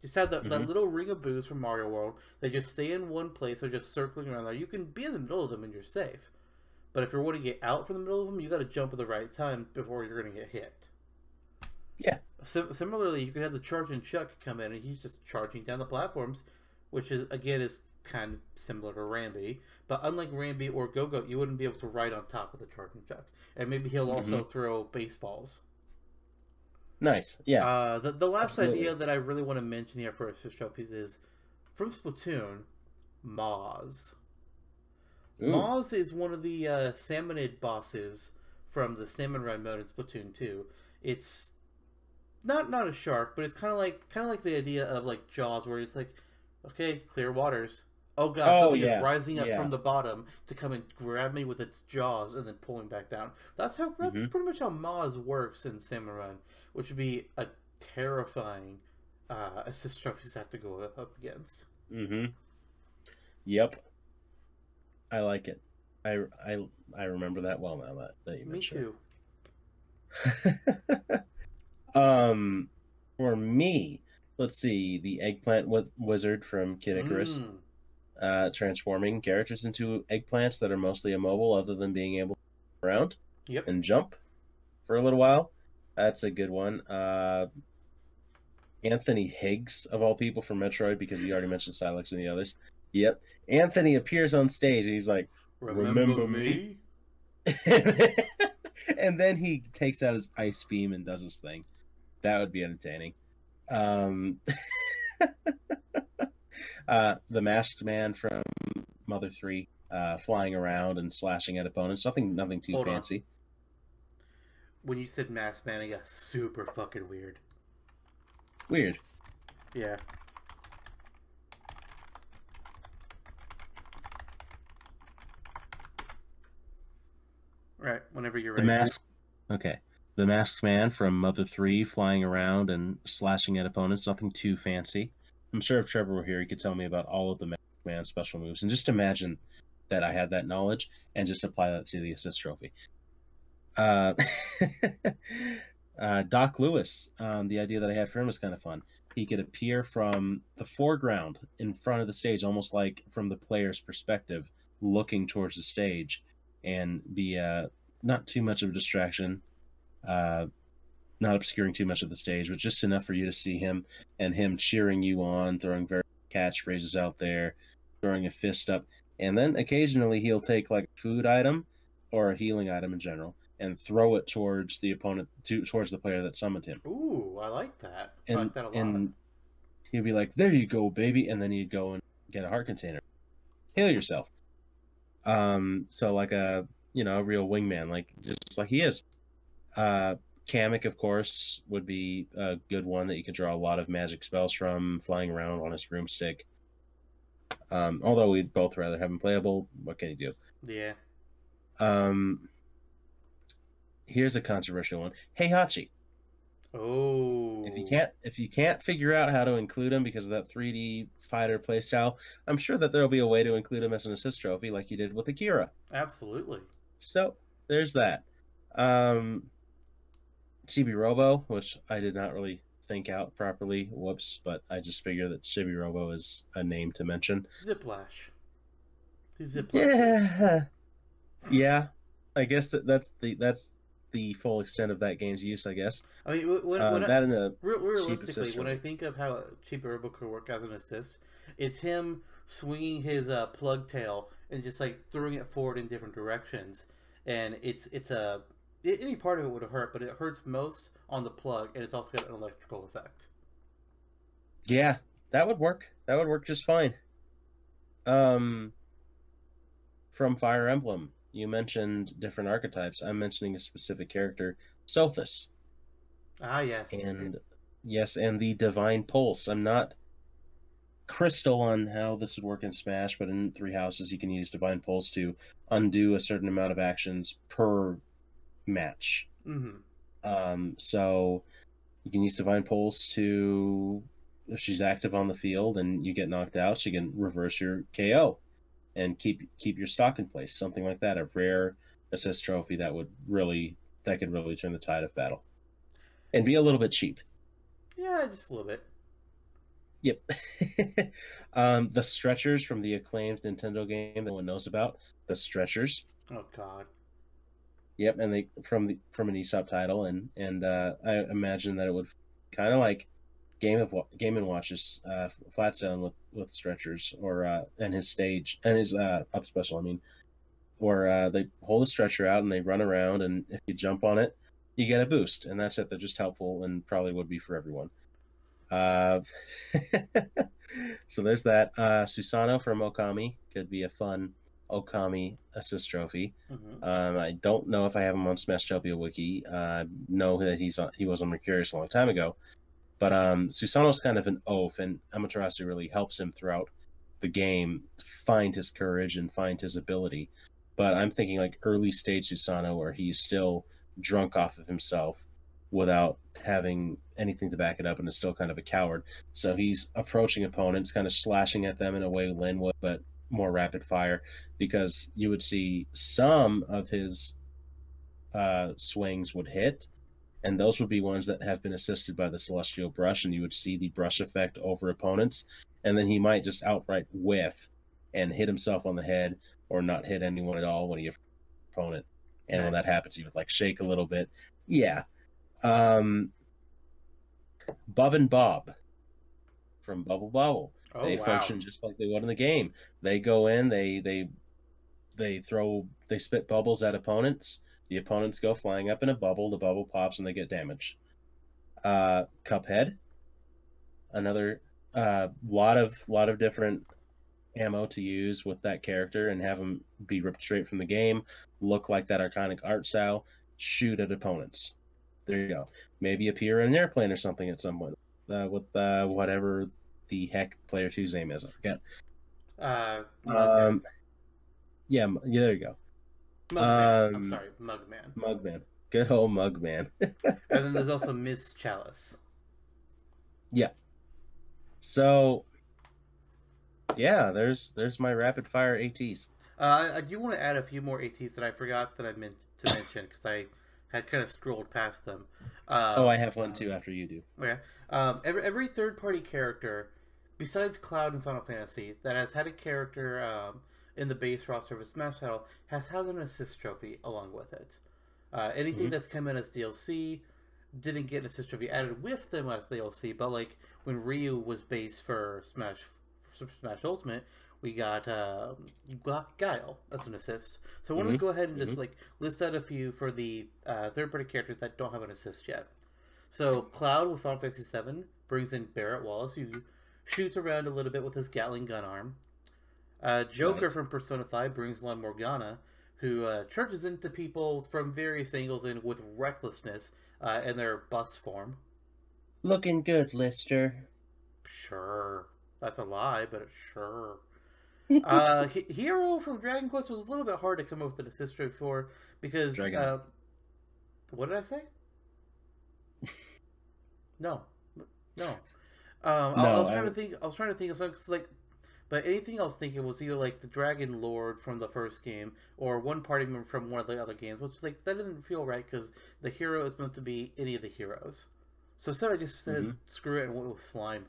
Just have that, that Mhm. little ring of boos from Mario World. They just stay in one place. They're just circling around there. You can be in the middle of them and you're safe. But if you're wanting to get out from the middle of them, you got to jump at the right time before you're going to get hit. Yeah. Sim- similarly, you can have the charging Chuck come in and he's just charging down the platforms, which is again is kind of similar to Rambi. But unlike Rambi or Go-Go, you wouldn't be able to ride on top of the charging Chuck. And maybe he'll also Mm-hmm. throw baseballs. Nice. Yeah. Uh, the, the last absolutely. idea that I really want to mention here for assist trophies is from Splatoon, Maws. Ooh. Maws is one of the uh, Salmonid bosses from the Salmon Run mode in Splatoon 2. It's not not a shark, but it's kind of like kind of like the idea of like Jaws, where it's like, okay, clear waters. Oh god, Oh, something yeah, is rising up yeah. from the bottom to come and grab me with its jaws and then pulling back down. That's how that's Mhm. pretty much how Maws works in Run, which would be a terrifying uh, assist trophies to have to go up against. Mm-hmm. Yep. I like it. I, I, I remember that well now that, that you Me mentioned. Me too. um, for me, let's see, the eggplant wizard from Kid Icarus, Mm. uh, transforming characters into eggplants that are mostly immobile, other than being able to around Yep. and jump for a little while. That's a good one. Uh, Anthony Higgs, of all people, from Metroid, because you already mentioned Sylux and the others. Yep. Anthony appears on stage and he's like, Remember, Remember me? and then he takes out his ice beam and does his thing. That would be entertaining. Um, uh, the masked man from Mother Three, uh, flying around and slashing at opponents. Nothing, nothing too Hold on. fancy. When you said Mass Man, it got super fucking weird. Weird. Yeah. Right, whenever you're The ready. mask. Okay. The masked man from Mother Three, flying around and slashing at opponents. Nothing too fancy. I'm sure if Trevor were here, he could tell me about all of the masked man special moves. And just imagine that I had that knowledge and just apply that to the assist trophy. Uh, uh, Doc Louis. Um, the idea that I had for him was kind of fun. He could appear from the foreground in front of the stage, almost like from the player's perspective, looking towards the stage, and be uh, not too much of a distraction, uh, not obscuring too much of the stage, but just enough for you to see him and him cheering you on, throwing very catchphrases out there, throwing a fist up, and then occasionally he'll take like a food item or a healing item in general and throw it towards the opponent, to, towards the player that summoned him, Ooh, I like that. I and like that a lot. and he'd be like, "There you go, baby," and then he'd go and get a heart container, heal yourself. Um, so like a you know a real wingman, like just like he is. Uh, Kamek, of course, would be a good one that you could draw a lot of magic spells from, flying around on his broomstick. Um, although we'd both rather have him playable, what can you do? yeah. Um, here's a controversial one. Heihachi, Oh. if you can't if you can't figure out how to include him because of that 3D fighter playstyle, I'm sure that there'll be a way to include him as an assist trophy, like you did with Akira. Absolutely. So there's that. Um, Chibi Robo, which I did not really think out properly. Whoops, but I just figured that Chibi Robo is a name to mention. Ziplash. Ziplash. Yeah, yeah. I guess that that's the that's the full extent of that game's use, I guess. I mean, wh- when, Uh, when I, that and a realistically, when I think of how a Chibi Robo could work as an assist, it's him swinging his uh, plug tail and just like throwing it forward in different directions, and it's it's a any part of it would hurt, but it hurts most on the plug, and it's also got an electrical effect. Yeah, that would work. That would work just fine. Um, from Fire Emblem, you mentioned different archetypes. I'm mentioning a specific character, Sothis, Ah, yes. and yes, and the Divine Pulse. I'm not crystal on how this would work in Smash, but in Three Houses, you can use Divine Pulse to undo a certain amount of actions per match. hmm Um, so you can use Divine Pulse to, if she's active on the field and you get knocked out, she can reverse your KO and keep keep your stock in place. Something like that, a rare assist trophy that would really that could really turn the tide of battle, and be a little bit cheap. Yeah, just a little bit. Yep. um, the stretchers from the acclaimed Nintendo game that no one knows about. The stretchers. Oh God. Yep, and they from the from an ESOP title, and and uh, I imagine that it would kind of like Game of Game and Watches uh, Flat Zone with with stretchers, or uh, and his stage and his uh, up special. I mean, or uh, they hold a stretcher out and they run around, and if you jump on it, you get a boost, and that's it. They're just helpful and probably would be for everyone. Uh, so there's that. Uh, Susano from Okami could be a fun Okami assist trophy. hmm Um, I don't know if I have him on Smashtopia Wiki. Uh, I know that he's on, he was on Mercurius a long time ago, but um, Susano's kind of an oaf, and Amaterasu really helps him throughout the game find his courage and find his ability. But I'm thinking like early stage Susano, where he's still drunk off of himself without having anything to back it up, and is still kind of a coward. So he's approaching opponents, kind of slashing at them in a way Lin would, but more rapid fire because you would see some of his uh, swings would hit, and those would be ones that have been assisted by the celestial brush, and you would see the brush effect over opponents, and then he might just outright whiff and hit himself on the head or not hit anyone at all when he opponent. And when that happens, he would like shake a little bit. Yeah. Um, Bub and Bob from Bubble Bobble Oh they wow. function just like they would in the game. They go in, they they they throw they spit bubbles at opponents. The opponents go flying up in a bubble. The bubble pops and they get damaged. Uh, Cuphead, another uh, lot of lot of different ammo to use with that character and have them be ripped straight from the game. Look like that iconic art style. Shoot at opponents. There you go. Maybe appear in an airplane or something at some point uh, with uh, whatever the heck player two's name is. I forget. Uh, Um, yeah, yeah, there you go. Mugman. I'm um, sorry, Mugman. Mugman. Good old Mugman. And then there's also Miss Chalice. Yeah. So, yeah, there's there's my rapid fire ATs. Uh, I, I do want to add a few more ATs that I forgot that I meant to mention because I had kind of scrolled past them. Uh, oh, I have one too after you do. Okay. Um, every every third party character, besides Cloud in Final Fantasy, that has had a character um, in the base roster of a Smash title has had an assist trophy along with it. Uh, anything Mhm. that's come in as DLC didn't get an assist trophy added with them as the DLC, but like when Ryu was base for Smash for Smash Ultimate, we got uh, got Guile as an assist. So I wanted to Mhm. go ahead and just like list out a few for the uh, third party characters that don't have an assist yet. So Cloud with Final Fantasy VII brings in Barrett Wallace, who shoots around a little bit with his Gatling gun arm. Uh, Joker Nice. from Persona 5 brings Lon Morgana, who uh, charges into people from various angles and with recklessness uh, in their bus form. Looking good, Lister. Sure. That's a lie, but sure. uh, He- Hero from Dragon Quest was a little bit hard to come up with an assist trophy for because. Uh, what did I say? No, no. Um, I, I was trying I- to think. I was trying to think of something like, but anything I was thinking was either like the Dragon Lord from the first game or one party member from one of the other games, which like that didn't feel right because the hero is meant to be any of the heroes. So instead, I just said Mhm. screw it and went with slime.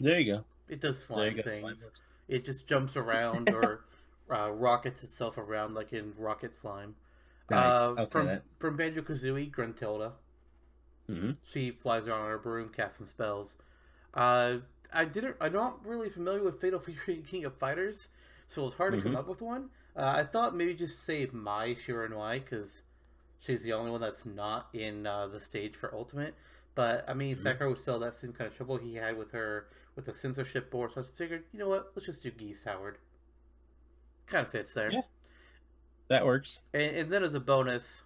There you go. It does slime things. It just jumps around or uh, rockets itself around like in Rocket Slime. Nice. Uh, okay. from that... from Banjo Kazooie, Gruntilda. Hmm She flies around on her broom, casts some spells. Uh, I didn't. I'm not really familiar with Fatal Fury King of Fighters, so it's hard to come Mhm. up with one. Uh, I thought maybe just say Mai Shiranui because she's the only one that's not in uh, the stage for Ultimate. But I mean, Mhm. Sakurai was still that same kind of trouble he had with her with the censorship board. So I figured, you know what? Let's just do Geese Howard. Kind of fits there. Yeah. That works. And, and then as a bonus,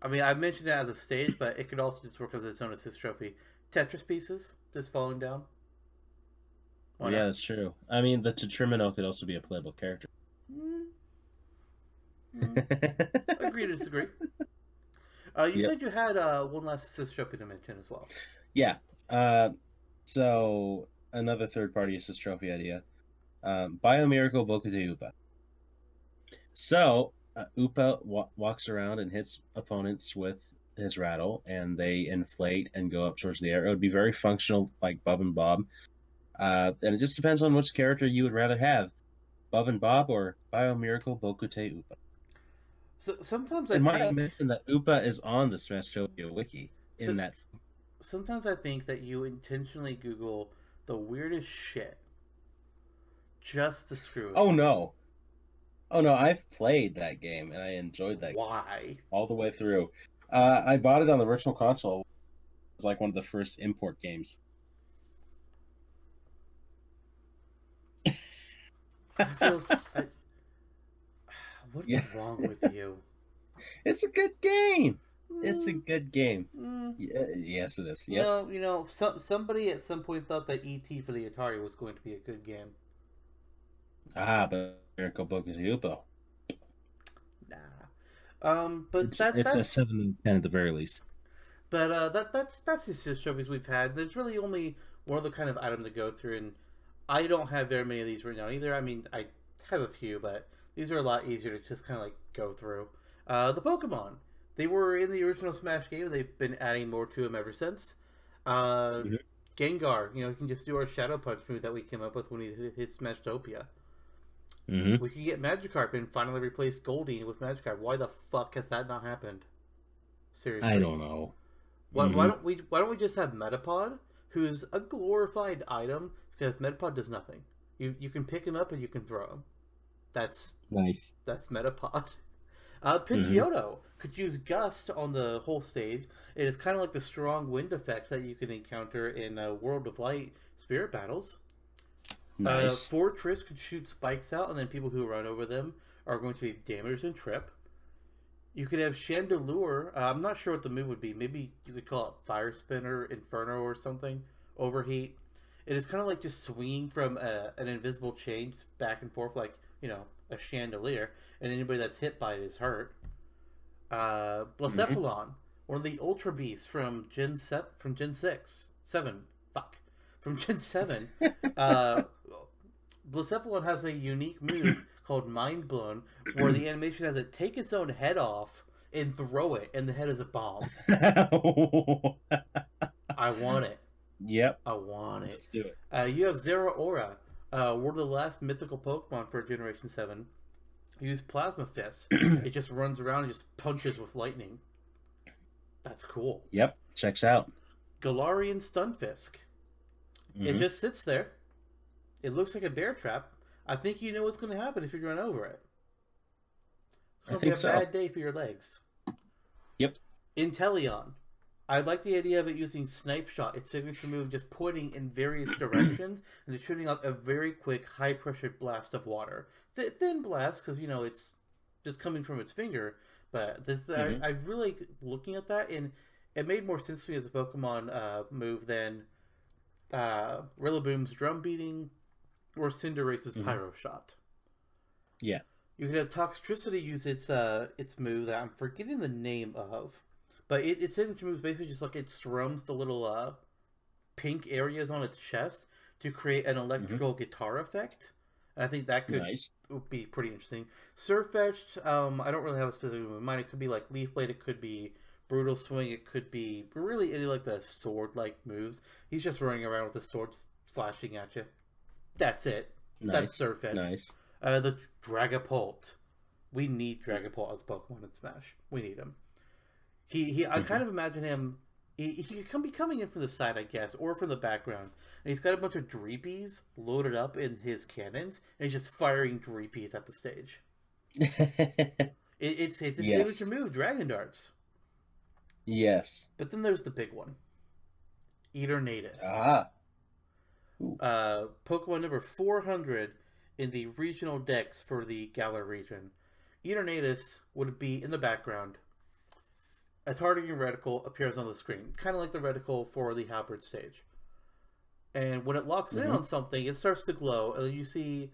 I mean, I mentioned it as a stage, but it could also just work as its own assist trophy. Tetris pieces just falling down. Why yeah, not? that's true. I mean, the Tetrimino could also be a playable character. Mm. Mm. Agree to disagree. Uh, you Yep. said you had uh, one last assist trophy to mention as well. yeah. Uh, so another third-party assist trophy idea. Um, Biomiracle Upa. So uh, Upa wa- walks around and hits opponents with his rattle, and they inflate and go up towards the air. It would be very functional, like Bub and Bob. Uh, and it just depends on which character you would rather have, Bub and Bob or Biomiracle Bokutte Upa. So sometimes I I might think mention that Upa is on the Smashtopia wiki in So- that. sometimes I think that you intentionally Google the weirdest shit just to screw. It. Oh no, oh no! I've played that game and I enjoyed that game why? all the way through. Uh, I bought it on the Virtual Console. It was like one of the first import games. Feel, I, what is Yeah. wrong with you? It's a good game. It's a Mm, good game. mm. Yeah, yes, it is. You Yep. know, you know, so, somebody at some point thought that ET for the Atari was going to be a good game. Ah, but Miracle Book is Upo. Nah. Um, but It's, that, it's a seven and ten at the very least. but uh, that that's that's the assist trophies we've had. There's really only one other kind of item to go through, and I don't have very many of these right now either. I mean, I have a few, but these are a lot easier to just kind of like go through. Uh, the Pokemon. They were in the original Smash game. They've been adding more to them ever since. Uh, Mhm. Gengar, you know, he can just do our Shadow Punch move that we came up with when he hit his Smashtopia. Mm-hmm. We could get Magikarp and finally replace Goldeen with Magikarp. Why the fuck has that not happened? Seriously, I don't know. Why, why Mhm. don't we? Why don't we just have Metapod, who's a glorified item because Metapod does nothing. You you can pick him up and you can throw him. That's Nice. that's Metapod. Uh, Pidgeotto could use Gust on the whole stage. It is kind of like the strong wind effect that you can encounter in uh, World of Light Spirit battles. Uh, Nice. Forretress could shoot spikes out, and then people who run over them are going to be damaged and trip. You could have Chandelure. Uh, I'm not sure what the move would be. Maybe you could call it Fire Spinner, Inferno, or something. Overheat. It is kind of like just swinging from a, an invisible chain back and forth, like you know a chandelier, and anybody that's hit by it is hurt. Uh, Blacephalon, one of the Ultra Beasts from Gen Se- from Gen Six, Seven. Fuck, from Gen Seven. uh, Blacephalon has a unique move called Mind Blown, where the animation has it take its own head off and throw it, and the head is a bomb. I want it. yep. I want it. Let's do it. Uh, you have Zeraora, uh, one of the last mythical Pokemon for Generation 7. Use Plasma Fist. it just runs around and just punches with lightning. That's cool. Yep. Checks out. Galarian Stunfisk. It Mhm. just sits there. It looks like a bear trap. I think you know what's going to happen if you run over it. It's I going to be a so. bad day for your legs. Yep. Inteleon. I like the idea of it using Snipe Shot, its signature move, just pointing in various directions and it's shooting out a very quick, high pressure blast of water. Th- thin blast because you know it's just coming from its finger, but this Mhm. I, I really looking at that and it made more sense to me as a Pokemon uh, move than uh, Rillaboom's drum beating or Cinderace's Mhm. Pyro Shot. Yeah. You could have Toxtricity use its uh its move that I'm forgetting the name of, but it, its signature move is basically just like it strums the little uh pink areas on its chest to create an electrical guitar effect. And I think that could Nice. be pretty interesting. Sirfetch'd, um, I don't really have a specific move in mind. It could be like Leaf Blade, it could be Brutal Swing, it could be really any like the sword like moves. He's just running around with a sword slashing at you. That's it. Nice. That's Sirfetch'd. Nice. Uh, the Dragapult. we need Dragapult as Pokemon in Smash. We need him. He he. I kind of imagine him. He, he could come be coming in from the side, I guess, or from the background. And he's got a bunch of Dreepies loaded up in his cannons, and he's just firing Dreepies at the stage. It, it's it's his Yes. signature move, Dragon Darts. yes. But then there's the big one, Eternatus. Ah. Uh, Pokemon number 400 in the regional dex for the Galar region. Eternatus would be in the background. A targeting reticle appears on the screen, kind of like the reticle for the Halberd stage. And when it locks in Mhm. on something, it starts to glow, and you see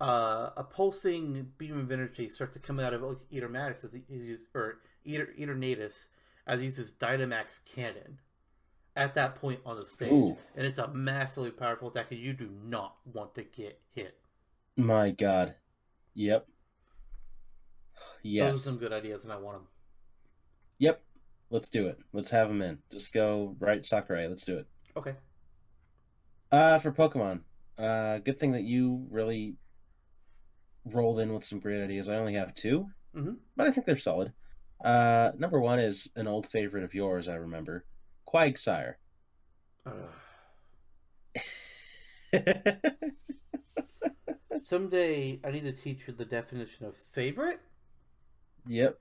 uh, a pulsing beam of energy start to come out of Eternatus as he uses, or Eter, Eternatus as he uses Dynamax Cannon at that point on the stage Ooh. and it's a massively powerful attack, and you do not want to get hit. My God. Yep. yes, Those are some good ideas, and I want them. Yep. Let's do it. Let's have them in. Just go right Sakurai. Let's do it. Okay. Uh, for Pokemon, uh, good thing that you really rolled in with some great ideas. I only have 2 Mhm. but I think they're solid. Uh, number one is an old favorite of yours. I remember, Quagsire. Ugh. Someday I need to teach you the definition of favorite. Yep.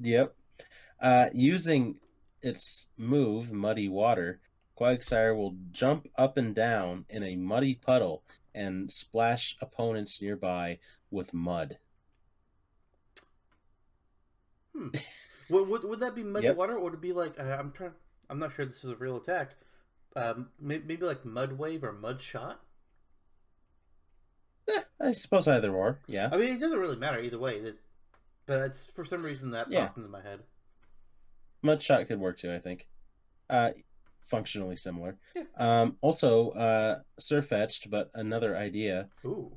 Yep. Uh, using its move, Muddy Water, Quagsire will jump up and down in a muddy puddle and splash opponents nearby with mud. Would, would, would that be muddy Yep. water, or would it be like uh, I'm trying? I'm not sure this is a real attack. Um, maybe, like mud wave or mud shot. Eh, I suppose either or. Yeah. I mean, it doesn't really matter either way. That, but it's for some reason that Yeah. popped into my head. Mud Shot could work too, I think. Uh, functionally similar. Yeah. Um, also, uh, Sirfetch'd, but another idea. Ooh.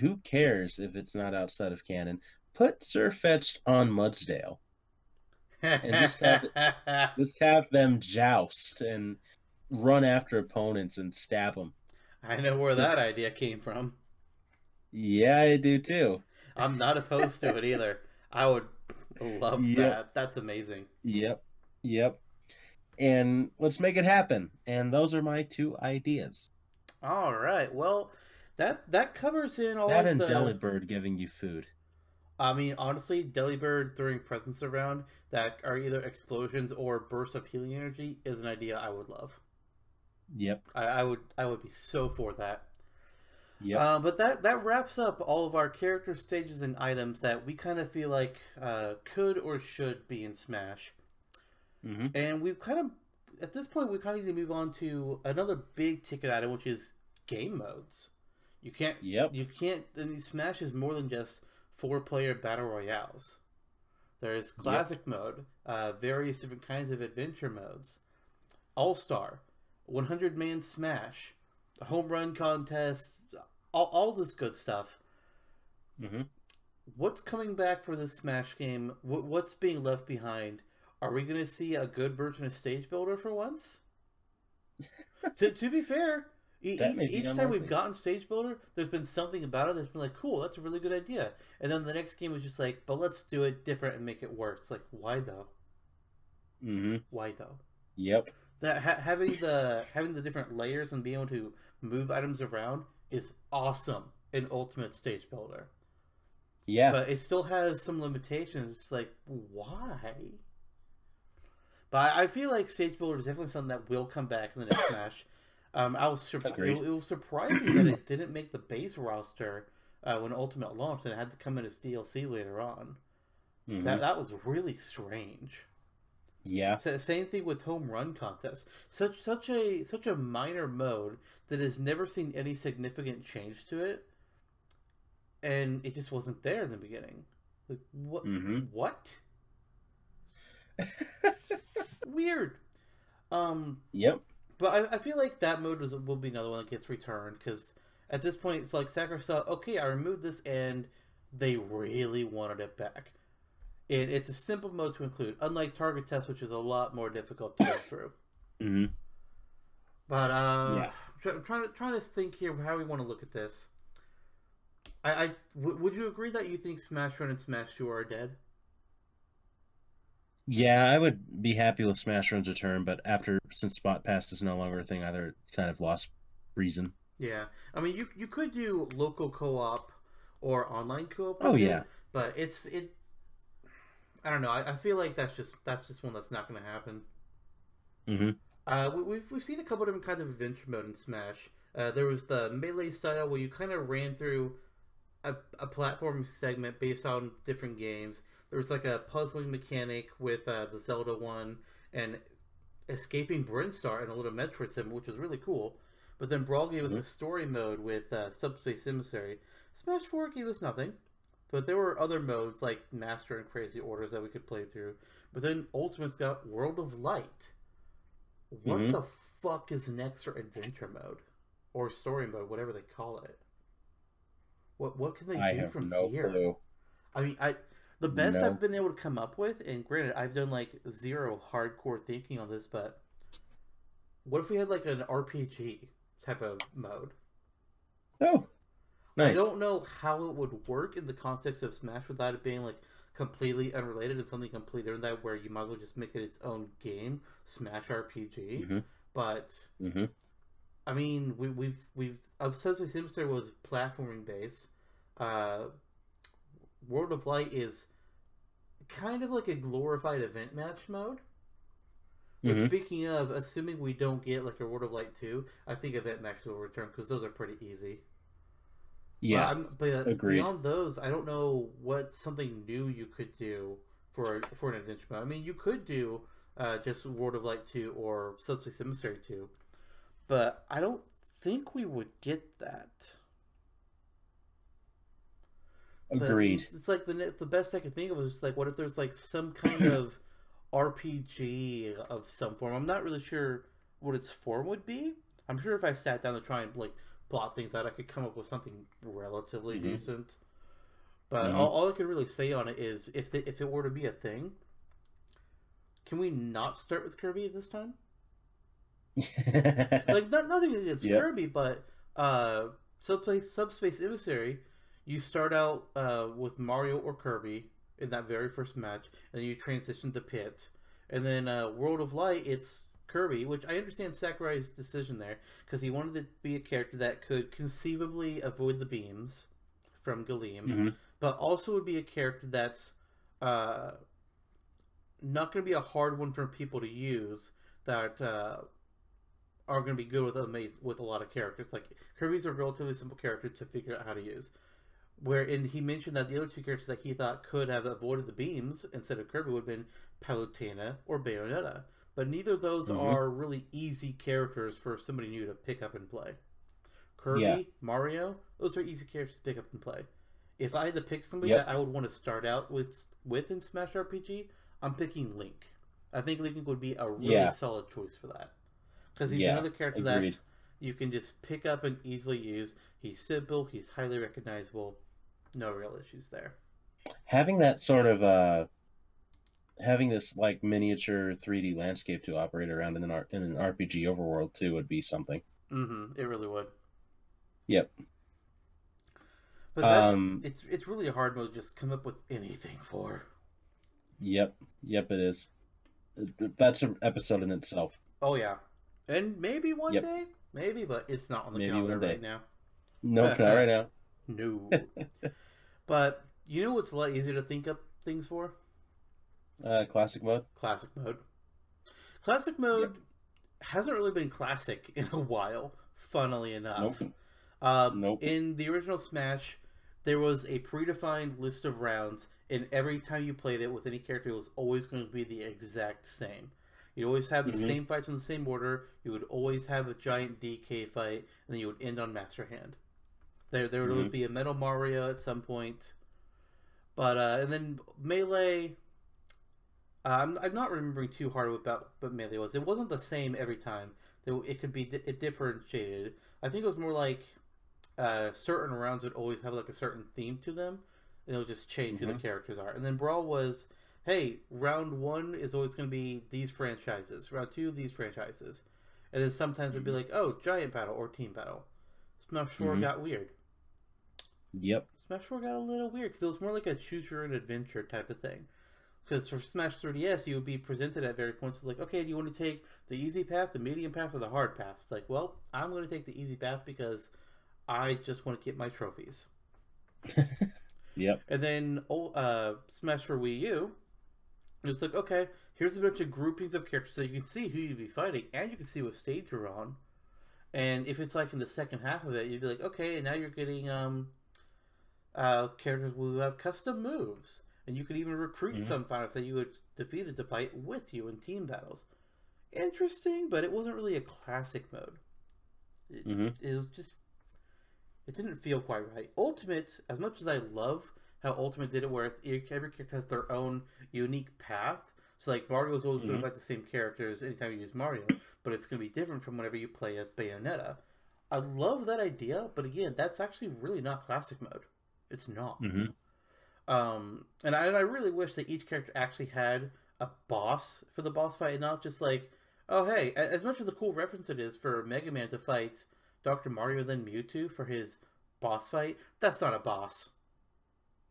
Who cares if it's not outside of canon? Put Sirfetch'd on Mudsdale. And just have Just have them joust and run after opponents and stab them. I know where Just- that idea came from. Yeah, I do too. I'm not opposed to it either. I would love Yep. that. That's amazing. Yep. Yep. And let's make it happen. And those are my two ideas. All right. Well, that that covers in all that like and the. Delibird giving you food. I mean, honestly, Delibird throwing presents around that are either explosions or bursts of healing energy is an idea I would love. Yep. I, I would I would be so for that. Yeah. Uh, but that that wraps up all of our character stages and items that we kind of feel like uh, could or should be in Smash. hmm And we've kind of, at this point, we kind of need to move on to another big ticket item, which is game modes. You can't, Yep. you can't. Mean, Smash is more than just four-player battle royales. There's classic mode, uh, various different kinds of adventure modes, All Star, 100 man Smash, home run contest, all, all this good stuff. hmm What's coming back for this Smash game? What, what's being left behind? Are we going to see a good version of Stage Builder for once? to, to be fair, e- That e- each time we've gotten Stage Builder, there's been something about it that's been like, cool, that's a really good idea. And then the next game was just like, but let's do it different and make it worse. It's like, why though? hmm Why though? Yep. That ha- having the having the different layers and being able to move items around is awesome in Ultimate Stage Builder. Yeah. but it still has some limitations. It's like, why? But I I feel like Stage Builder is definitely something that will come back in the next Smash. Um, I was sur- it, it was surprising that it didn't make the base roster uh, when Ultimate launched, and it had to come in as DLC later on. Mhm. That that was really strange. yeah. So, same thing with home run contests. Such such a such a minor mode that has never seen any significant change to it, and it just wasn't there in the beginning. Like what? hmm What? Weird. Um, Yep. But I, I feel like that mode is, will be another one that gets returned because at this point it's like Sakurai saw, okay, I removed this and they really wanted it back. And it's a simple mode to include, unlike Target Test, which is a lot more difficult to go through. hmm But uh, Yeah. try, I'm trying to trying to think here how we want to look at this. I, I w- would you agree that you think Smash Run and Smash Tour are dead? Yeah, I would be happy with Smash Run's return, but after since Spot Pass is no longer a thing either, it kind of lost reason. Yeah, I mean, you you could do local co-op or online co-op. Oh it, yeah, but it's it. I don't know. I, I feel like that's just that's just one that's not going to happen. hmm Uh, we, we've we've seen a couple different kinds of adventure mode in Smash. Uh, there was the melee style where you kind of ran through a, a platform segment based on different games. There was like a puzzling mechanic with uh, the Zelda one and escaping Brinstar and a little Metroid sim, which was really cool. But then Brawl gave us Mhm. a story mode with uh, Subspace Emissary. Smash 4 gave us nothing. But there were other modes like Master and Crazy Orders that we could play through. But then Ultimate's got World of Light. What Mhm. the fuck is next for adventure mode? Or story mode, whatever they call it. What what can they I do have from no here? clue. I mean, I the best No. I've been able to come up with, and granted, I've done like zero hardcore thinking on this, but what if we had like an RPG type of mode? Oh, nice. I don't know how it would work in the context of Smash without it being like completely unrelated and something completely different that where you might as well just make it its own game, Smash RPG. Mhm. But hmm I mean, we, we've we've Subspace Emissary was platforming based. Uh, World of Light is kind of like a glorified event match mode. But Mhm. speaking of, assuming we don't get like a World of Light two, I think event matches will return because those are pretty easy. Yeah, but, I'm, but beyond those, I don't know what something new you could do for for an adventure mode. I mean, you could do uh, just World of Light two or Subspace Emissary two, but I don't think we would get that. Agreed. It's like the the best I could think of was like, what if there's like some kind of RPG of some form? I'm not really sure what its form would be. I'm sure if I sat down to try and like plot things out, I could come up with something relatively Mhm. decent. But Mhm. all, all I could really say on it is, if the, if it were to be a thing, can we not start with Kirby this time? like not, nothing against Yep. Kirby, but uh, subspace subspace emissary, you start out uh, with Mario or Kirby in that very first match, and you transition to Pit, and then uh, World of Light, it's Kirby, which I understand Sakurai's decision there because he wanted to be a character that could conceivably avoid the beams from Galeem, Mhm. but also would be a character that's uh, not going to be a hard one for people to use that uh, are going to be good with amaz- with a lot of characters. Like Kirby's a relatively simple character to figure out how to use. Where and he mentioned that the other two characters that he thought could have avoided the beams instead of Kirby would have been Palutena or Bayonetta. But neither of those Mhm. are really easy characters for somebody new to pick up and play. Kirby, Yeah. Mario, those are easy characters to pick up and play. If I had to pick somebody Yep. that I would want to start out with with in Smash RPG, I'm picking Link. I think Link would be a really Yeah. solid choice for that because he's Yeah, another character agreed. that you can just pick up and easily use. He's simple. He's highly recognizable. No real issues there. having that sort of uh having this like miniature 3D landscape to operate around in an R- in an RPG overworld too would be something. Mm-hmm. It really would. Yep. But that's, Um, it's it's really a hard mode to just come up with anything for. Yep. Yep. It is. That's an episode in itself. Oh yeah, and maybe one Yep. day, maybe, but it's not on the Maybe calendar right now. Nope, not right now. No. but you know what's a lot easier to think up things for? Uh, classic mode. Classic mode. Classic mode hasn't really been classic in a while. Funnily enough. Nope. Um, Nope. In the original Smash, there was a predefined list of rounds, and every time you played it with any character, it was always going to be the exact same. You always have the Mhm. same fights in the same order. You would always have a giant DK fight, and then you would end on Master Hand. There, there would always Mhm. be a Metal Mario at some point, but uh, and then Melee. Uh, I'm, I'm not remembering too hard about what Melee was. It wasn't the same every time. It, it could be it differentiated. I think it was more like uh, certain rounds would always have like a certain theme to them, and it'll just change who Mhm. the characters are. And then Brawl was, hey, round one is always going to be these franchises. Round two, these franchises, and then sometimes it'd be like, oh, giant battle or team battle. Smash 4 Mhm. got weird. Yep. Smash 4 got a little weird because it was more like a choose your own adventure type of thing. Because for Smash 3DS, you would be presented at various points like, okay, do you want to take the easy path, the medium path, or the hard path? It's like, well, I'm going to take the easy path because I just want to get my trophies. Yep. And then oh, uh, Smash for Wii U, it was like, okay, here's a bunch of groupings of characters so you can see who you'd be fighting and you can see what stage you're on. And if it's like in the second half of it, you'd be like, okay, and now you're getting um, uh, characters will have custom moves. And you could even recruit Mhm. some fighters that you had defeated to fight with you in team battles. Interesting, but it wasn't really a classic mode. It, hmm it was just it didn't feel quite right. Ultimate, as much as I love how Ultimate did it, where every character has their own unique path. So like Mario is always going Mhm. to fight the same characters anytime you use Mario, but it's going to be different from whenever you play as Bayonetta. I love that idea, but again, that's actually really not classic mode. It's not. Mhm. Um, and I and I really wish that each character actually had a boss for the boss fight, and not just like, oh hey, as much as a cool reference it is for Mega Man to fight Dr. Mario then Mewtwo for his boss fight, that's not a boss.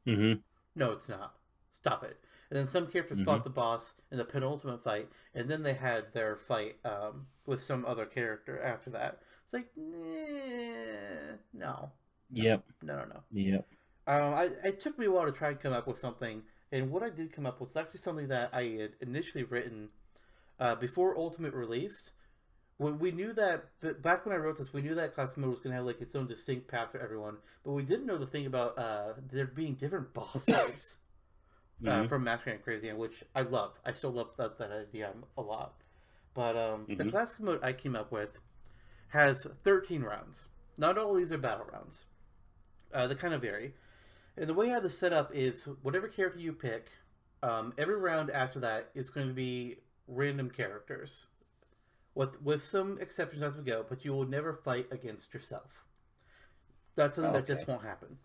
hmm No, it's not. Stop it. And then some characters Mhm. fought the boss in the penultimate fight, and then they had their fight um, with some other character after that. It's like, nah, no, Yep. no, no, no. Yep. Um, I, it took me a while to try and come up with something, and what I did come up with was actually something that I had initially written uh, before Ultimate released. When we knew that back when I wrote this, we knew that classic mode was going to have like its own distinct path for everyone, but we didn't know the thing about uh, there being different bosses uh, Mhm. from Master and Crazy, which I love. I still love that, that idea a lot. But um, the Mhm. classic mode I came up with has 13 rounds. Not all these are battle rounds. Uh, they kind of vary. And the way I have this set up is whatever character you pick, um, every round after that is going to be random characters. With, with some exceptions as we go, but you will never fight against yourself. That's something that just won't happen.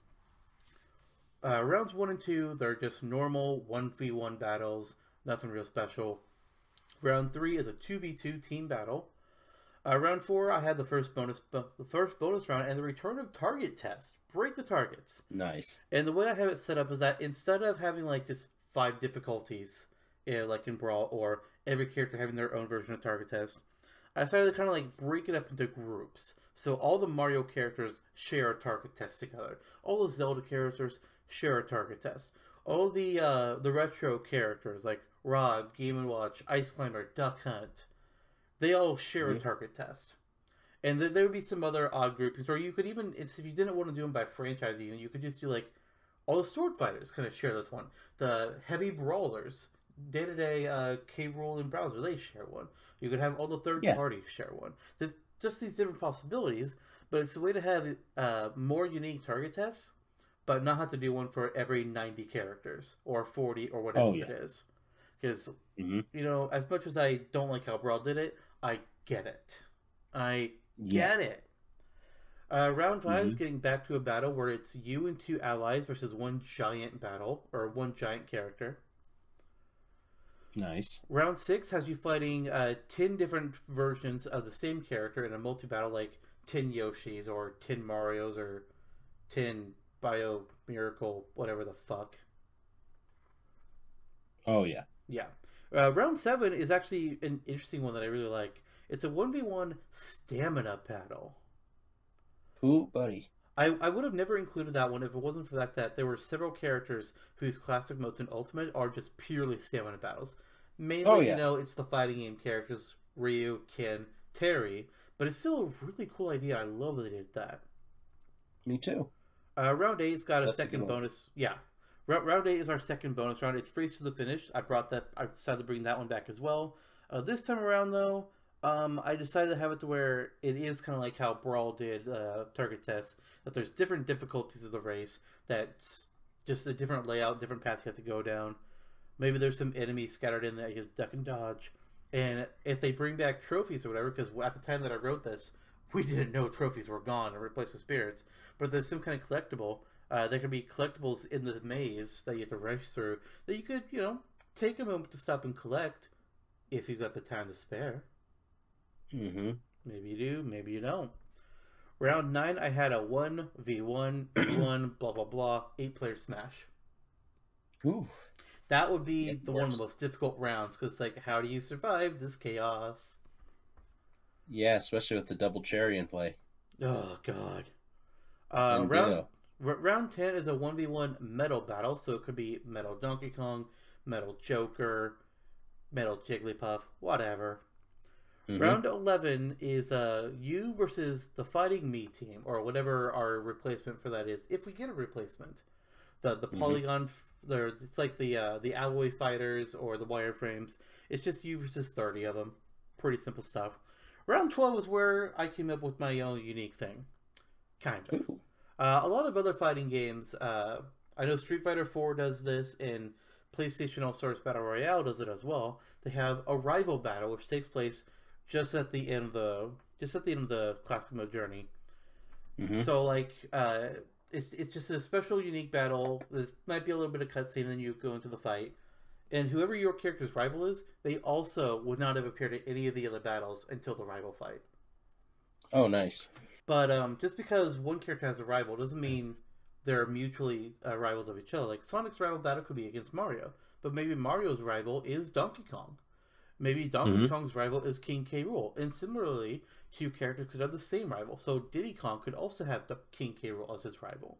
Uh, rounds one and two, they're just normal 1v1 battles, nothing real special. Round three is a 2v2 team battle. Uh, round four, I had the first bonus, the first bonus round, and the return of target test. Break the targets. Nice. And the way I have it set up is that instead of having like just five difficulties, yeah, like in Brawl, or every character having their own version of target test, I decided to kind of like break it up into groups. So all the Mario characters share a target test together. All the Zelda characters share a target test. All the uh, the retro characters like Rob, Game and Watch, Ice Climber, Duck Hunt, they all share a Mhm. target test. And then there would be some other odd groupings, or you could even, it's, if you didn't want to do them by franchise, even you could just do like all the sword fighters kind of share this one. The heavy brawlers, Dedede, uh, K Rool and Bowser, they share one. You could have all the third Yeah. parties share one. There's just these different possibilities, but it's a way to have uh, more unique target tests, but not have to do one for every 90 characters or 40 or whatever Oh, yeah. is. Because hmm you know, as much as I don't like how Brawl did it, I get it. I Yeah. get it. Uh, round 5 is Mhm. getting back to a battle where it's you and two allies versus one giant battle or one giant character. Nice. Round six has you fighting uh, ten different versions of the same character in a multi battle, like ten Yoshis or ten Mario's or ten Bio Miracle, whatever the fuck. Oh yeah. Yeah. Uh, round seven is actually an interesting one that I really like. It's a 1v1 stamina battle. Who, buddy? I, I would have never included that one if it wasn't for the fact that there were several characters whose classic modes in Ultimate are just purely stamina battles. Mainly, Oh, yeah. you know, it's the fighting game characters Ryu, Ken, Terry, but it's still a really cool idea. I love that they did that. Me too. Uh, round eight's got a That's a second one. bonus. Yeah, round, eight is our second bonus round. It's race to the finish. I brought that. I decided to bring that one back as well. Uh, this time around, though, um, I decided to have it to where it is kind of like how Brawl did uh, target tests. That there's different difficulties of the race. That's just a different layout, different path you have to go down. Maybe there's some enemies scattered in that you duck and dodge. And if they bring back trophies or whatever, because at the time that I wrote this, we didn't know trophies were gone and replaced with spirits. But there's some kind of collectible. Uh, there can be collectibles in the maze that you have to rush through that you could, you know, take a moment to stop and collect if you've got the time to spare. Mm-hmm. Maybe you do, maybe you don't. Round nine, I had a one v one v one blah blah blah eight player smash. Ooh. That would be Yeah, the one of the most difficult rounds because like, how do you survive this chaos? Yeah, especially with the double cherry in play. Oh god. Uh, round Ditto. R- round 10 is a 1v1 metal battle, so it could be Metal Donkey Kong, Metal Joker, Metal Jigglypuff, whatever. Mhm. Round 11 is uh, you versus the Fighting Mii team, or whatever our replacement for that is, if we get a replacement. The the Mhm. polygon, there it's like the uh, the alloy fighters or the wireframes. It's just you versus 30 of them. Pretty simple stuff. Round 12 is where I came up with my own unique thing. Kind of. Ooh. Uh, a lot of other fighting games, uh, I know Street Fighter 4 does this, and PlayStation All Stars Battle Royale does it as well. They have a rival battle which takes place just at the end of the just at the end of the classic mode journey. Mhm. So like, uh, it's it's just a special, unique battle. This might be a little bit of cutscene, and then you go into the fight. And whoever your character's rival is, they also would not have appeared at any of the other battles until the rival fight. Oh, nice. But um, just because one character has a rival doesn't mean they're mutually uh, rivals of each other. Like Sonic's rival battle could be against Mario, but maybe Mario's rival is Donkey Kong. Maybe Donkey Mhm. Kong's rival is King K. Rool. And similarly, two characters could have the same rival. So Diddy Kong could also have the King K. Rool as his rival.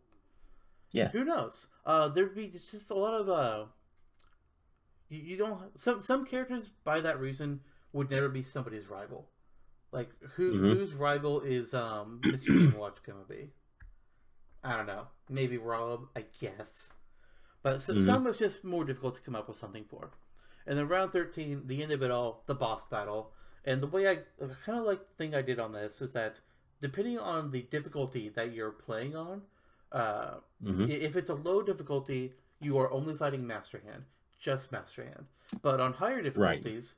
Yeah. Who knows? Uh, there'd be just a lot of uh, you, you don't some some characters by that reason would never be somebody's rival. Like who Mhm. whose rival is um Mr. Game Watch gonna be? I don't know. Maybe Rob, I guess. But s Mhm. some is just more difficult to come up with something for. And then round thirteen, the end of it all, the boss battle. And the way I kind of like the thing I did on this is that depending on the difficulty that you're playing on, uh, Mhm. If it's a low difficulty, you are only fighting Master Hand, just Master Hand. But on higher difficulties,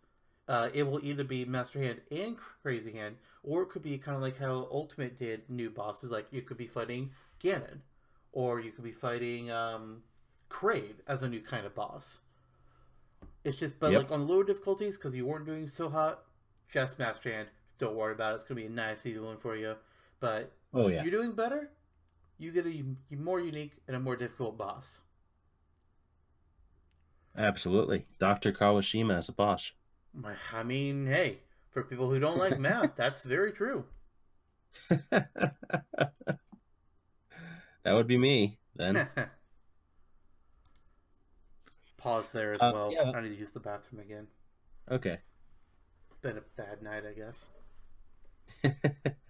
uh, it will either be Master Hand and Crazy Hand, or it could be kind of like how Ultimate did new bosses. Like you could be fighting Ganon, or you could be fighting um, Kraid as a new kind of boss. It's just, but Yep. like on lower difficulties, because you weren't doing so hot, just Master Hand. Don't worry about it. It's gonna be a nice easy one for you. But Oh, if yeah. you're doing better, you get a more unique and a more difficult boss. Absolutely. Dr. Kawashima as a boss. I mean, hey, for people who don't like math, that's very true. that would be me then. Pause there as Uh, well. yeah. I need to use the bathroom again. Okay. Been a bad night, I guess.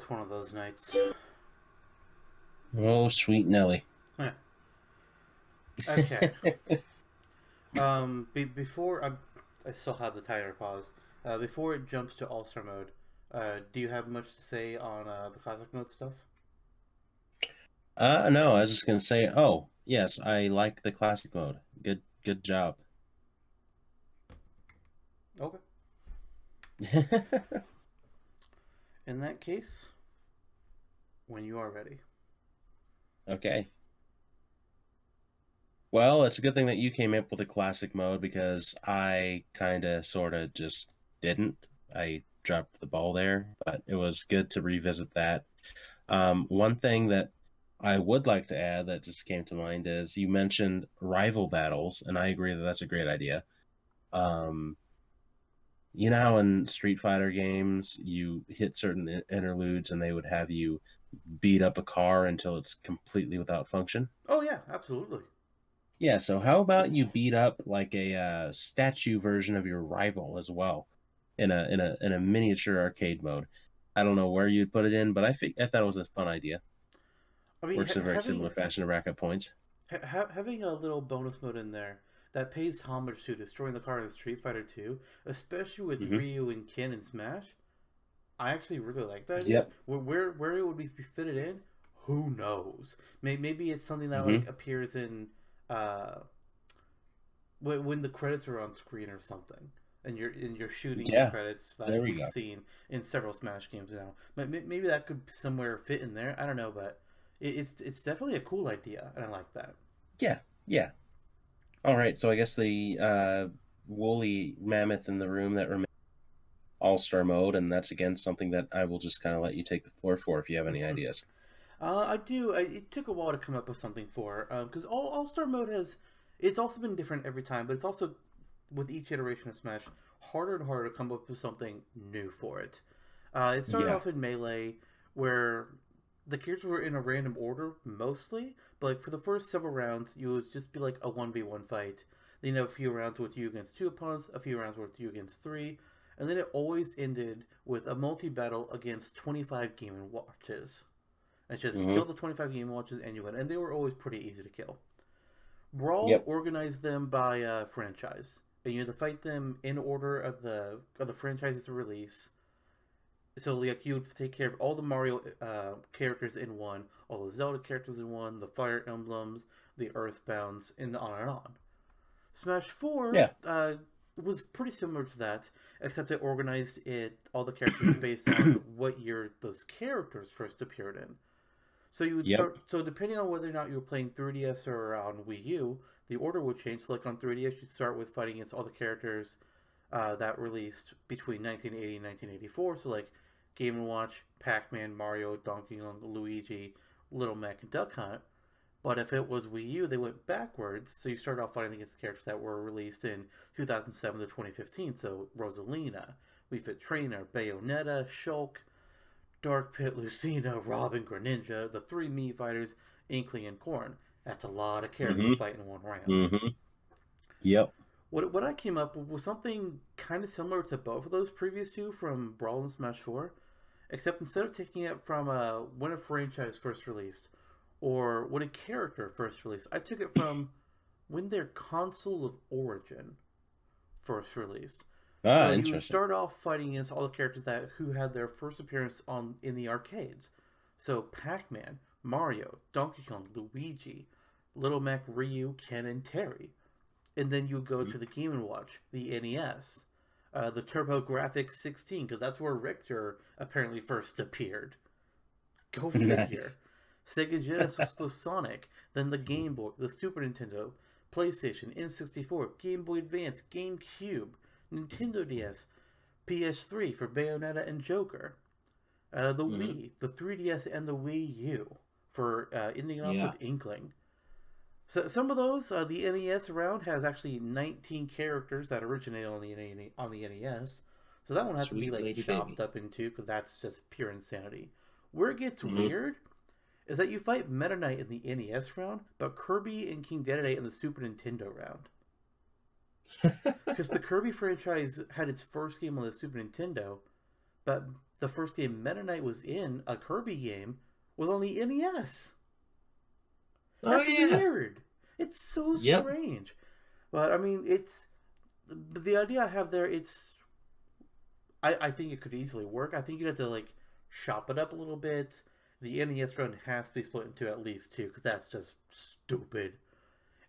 it's one of those nights. Oh, sweet Nelly. Yeah. Okay. um, be- before I, I still have the timer paused. Uh, before it jumps to All Star mode, uh, do you have much to say on uh, the classic mode stuff? Uh, no, I was just gonna say, oh, yes, I like the classic mode. Good, good job. Okay. In that case, when you are ready. okay. Well, it's a good thing that you came up with a classic mode because I kind of, sort of, just didn't. I dropped the ball there, but it was good to revisit that. Um, one thing that I would like to add that just came to mind is you mentioned rival battles, and I agree that that's a great idea. Um, you know how in Street Fighter games you hit certain interludes and they would have you beat up a car until it's completely without function? Oh yeah, absolutely. Yeah, so how about you beat up like a uh, statue version of your rival as well in a in a in a miniature arcade mode? I don't know where you'd put it in, but I think I thought it was a fun idea. I mean, Works ha- in a very having, similar fashion to rack up points. ha- ha- having a little bonus mode in there that pays homage to destroying the car in Street Fighter 2, especially with Mhm. Ryu and Ken in Smash. I actually really like that idea. Yep. Where, where where it would be fitted in, who knows? May- Maybe it's something that Mhm. like appears in uh, when when the credits are on screen or something, and you're and you're shooting the Yeah. credits that There we we've go. seen in several Smash games now. But maybe that could somewhere fit in there. I don't know, but it, it's it's definitely a cool idea, and I like that. Yeah, yeah. All right, so I guess the uh, woolly mammoth in the room that remains all star mode, and that's again something that I will just kind of let you take the floor for if you have any ideas. Uh, I do. I, it took a while to come up with something for because all All Star mode has. It's also been different every time, but it's also with each iteration of Smash harder and harder to come up with something new for it. Uh, it started Yeah. off in Melee where the characters were in a random order mostly, but like for the first several rounds, you would just be like a one v one fight. Then you have a few rounds with you against two opponents, a few rounds with you against three, and then it always ended with a multi battle against twenty five Game and Watches. It's just Mhm. kill the 25 game watches and you win. And they were always pretty easy to kill. Brawl Yep. organized them by uh, franchise. And you had to fight them in order of the of the franchise's release. So like you would take care of all the Mario uh, characters in one, all the Zelda characters in one, the Fire Emblems, the Earthbounds, and on and on. Smash Four Yeah. uh, was pretty similar to that, except it organized it all the characters based on what year those characters first appeared in. So you would Yep. start. So depending on whether or not you were playing 3DS or on Wii U, the order would change. So like on 3DS, you'd start with fighting against all the characters uh, that released between 1980 and 1984. So like Game and Watch, Pac-Man, Mario, Donkey Kong, Luigi, Little Mac, and Duck Hunt. But if it was Wii U, they went backwards. So you started off fighting against characters that were released in 2007 to 2015. So Rosalina, Wii Fit Trainer, Bayonetta, Shulk, Dark Pit, Lucina, Robin, Greninja, the three Mii fighters, Inkling, and Corrin. That's a lot of characters Mhm. fighting in one round. Mm-hmm. Yep. What, what I came up with was something kind of similar to both of those previous two from Brawl and Smash 4, except instead of taking it from uh, when a franchise first released or when a character first released, I took it from when their console of origin first released. Ah, so you would start off fighting against all the characters that who had their first appearance on in the arcades. So Pac-Man, Mario, Donkey Kong, Luigi, Little Mac, Ryu, Ken, and Terry. And then you go to the Game and Watch, the NES, uh, the TurboGrafx 16, because that's where Richter apparently first appeared. Go figure. Nice. Sega Genesis was Sonic, then the Game Boy, the Super Nintendo, PlayStation, N64, Game Boy Advance, GameCube, Nintendo DS, PS3 for Bayonetta and Joker, uh, the Mhm. Wii, the 3DS, and the Wii U for uh, ending off Yeah. with Inkling. So some of those, uh, the NES round has actually 19 characters that originated on the on the NES. So that one has to be like chopped baby. up into because that's just pure insanity. Where it gets Mhm. weird is that you fight Meta Knight in the NES round, but Kirby and King Dedede in the Super Nintendo round. Because the Kirby franchise had its first game on the Super Nintendo, but the first game Meta Knight was in, a Kirby game, was on the NES. That's oh yeah. weird. It's so Yep. strange. But I mean, it's the idea I have there. It's I I think it could easily work. I think you'd have to like shop it up a little bit. The NES run has to be split into at least two because that's just stupid.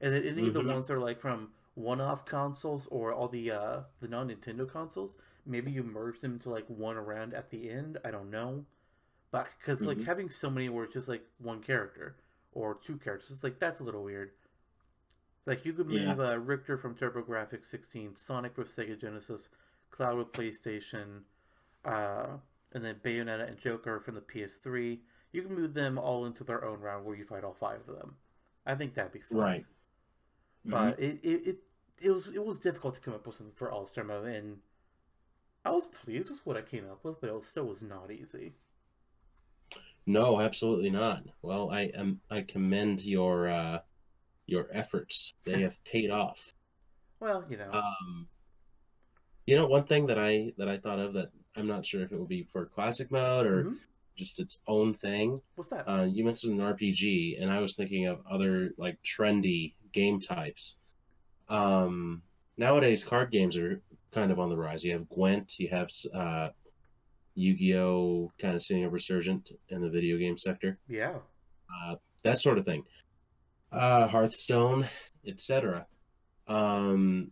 And then any of the Mhm. ones that are like from one-off consoles or all the uh the non-Nintendo consoles, maybe you merge them into like one around at the end. I don't know, but because like Mhm. having so many where it's just like one character or two characters, it's like that's a little weird. Like you could move Yeah. uh, Richter from TurboGrafx 16, Sonic with Sega Genesis, Cloud with PlayStation, uh, and then Bayonetta and Joker from the PS3. You can move them all into their own round where you fight all five of them. I think that'd be fun. Right. But it, it, it it was it was difficult to come up with something for All Star mode, and I was pleased with what I came up with, but it was, still was not easy. No, absolutely not. Well, I am. I commend your uh, your efforts. They have paid off. Well, you know, Um, you know, one thing that I that I thought of that I'm not sure if it will be for classic mode or Mhm. just its own thing. what's that? Uh, you mentioned an RPG, and I was thinking of other like trendy game types. Um, nowadays, card games are kind of on the rise. You have Gwent, you have uh, Yu-Gi-Oh, kind of seeing a resurgent in the video game sector. yeah, uh, that sort of thing. Uh, Hearthstone, etc. Um,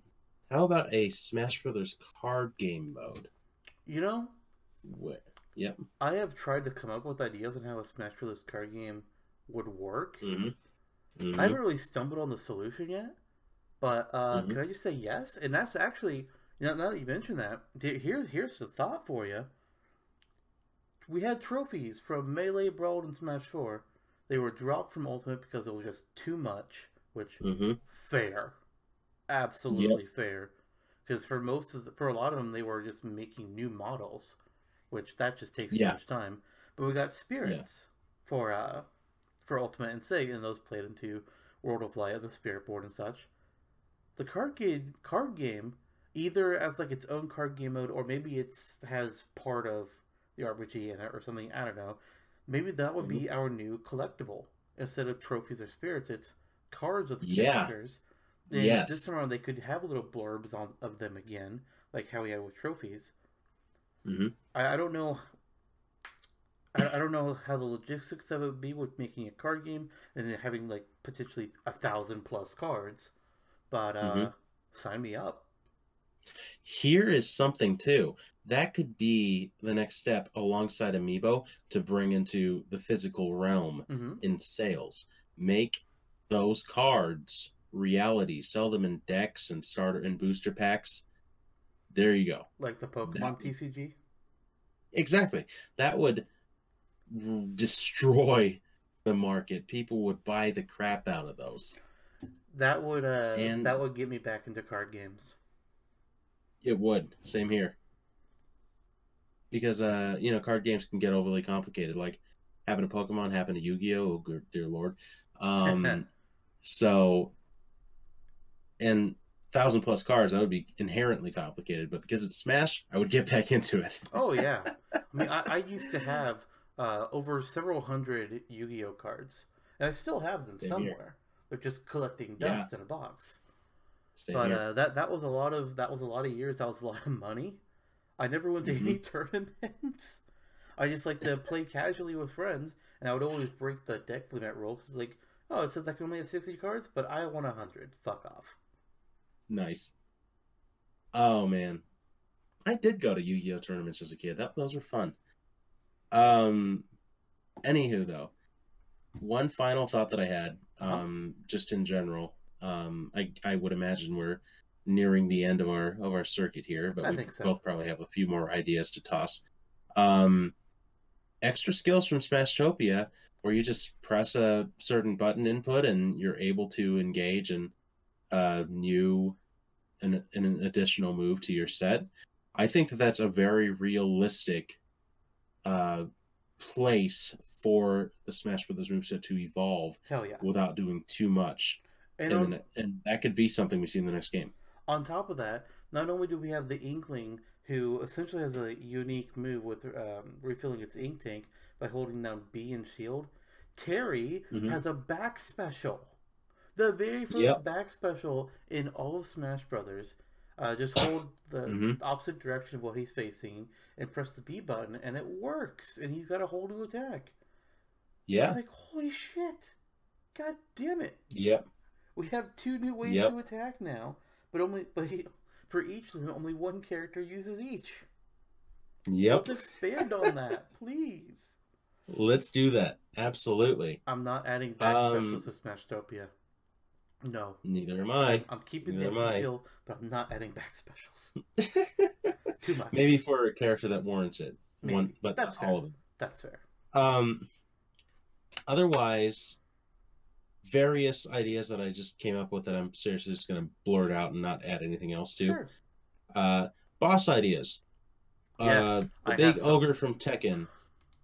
how about a Smash Brothers card game mode? you know, Wh- Yep. I have tried to come up with ideas on how a Smash Bros. card game would work. Mm-hmm. I haven't really stumbled on the solution yet, but uh, Mhm. can I just say yes? And that's actually, you know, now that you mentioned that, d- here, here's the thought for you. We had trophies from Melee, Brawl, and Smash 4. They were dropped from Ultimate because it was just too much, which hmm fair, absolutely fair. Because for most of the, for a lot of them, they were just making new models, which that just takes too much time. But we got spirits for uh for Ultimate and Sig, and those played into World of Light, and the Spirit Board, and such. The card game card game either as like its own card game mode, or maybe it's has part of the RPG in it or something. I don't know. Maybe that would be our new collectible instead of trophies or spirits. It's cards with the Yeah. characters. And Yes. This time around, they could have little blurbs on of them again, like how we had with trophies. hmm I, I don't know. I, I don't know how the logistics of it would be with making a card game and having like potentially a thousand plus cards, but uh, Mhm. sign me up. Here is something too that could be the next step alongside Amiibo to bring into the physical realm hmm in sales. Make those cards reality. Sell them in decks and starter and booster packs. There you go. Like the Pokemon That- TCG. Exactly. That would destroy the market. People would buy the crap out of those. That would uh, And- that would get me back into card games. It would. Same here. Because uh, you know, card games can get overly complicated. Like happened to Pokemon, happened to Yu-Gi-Oh. Oh, good, dear lord. Um, so, and thousand plus cards, that would be inherently complicated. But because it's Smash, I would get back into it. Oh yeah, I mean I, I used to have uh, over several hundred Yu-Gi-Oh cards, and I still have them Same here. somewhere. They're just collecting Yeah. dust in a box. Same but here. uh, that that was a lot of that was a lot of years. That was a lot of money. I never went to Mm-hmm. any tournaments. I just like to play casually with friends, and I would always break the deck limit rule because like, oh, it says I can only have sixty cards, but I want hundred. Fuck off. Nice. Oh man, I did go to Yu-Gi-Oh tournaments as a kid. That those were fun. Um, anywho though, one final thought that I had, um, just in general, um, I I would imagine we're nearing the end of our of our circuit here, but I we so. both probably have a few more ideas to toss. Um, extra skills from Smashtopia, where you just press a certain button input and you're able to engage in a new an, an additional move to your set. I think that that's a very realistic uh, place for the Smash Brothers moveset to evolve Hell yeah. without doing too much, And and, and that could be something we see in the next game. On top of that, not only do we have the Inkling who essentially has a unique move with um, refilling its ink tank by holding down B and shield. Terry Mhm. has a back special. The very first Yep. back special in all of Smash Brothers. Uh, just hold the Mhm. opposite direction of what he's facing and press the B button, and it works. And he's got a whole new attack. Yeah. was like, holy shit! God damn it! Yep. We have two new ways Yep. to attack now, but only but he, for each of them, only one character uses each. Yep. Let's expand on that, please. Let's do that. Absolutely. I'm not adding back Um, specials to Smashtopia. No, Neither am I. I'm keeping Neither the skill, but I'm not adding back specials. Too much. Maybe for a character that warrants it. Maybe. One, but That's all fair. of them. That's fair. Um, otherwise, various ideas that I just came up with that I'm seriously just going to blurt out and not add anything else to. Sure. Uh, boss ideas. Yes, uh, the I big have ogre from Tekken.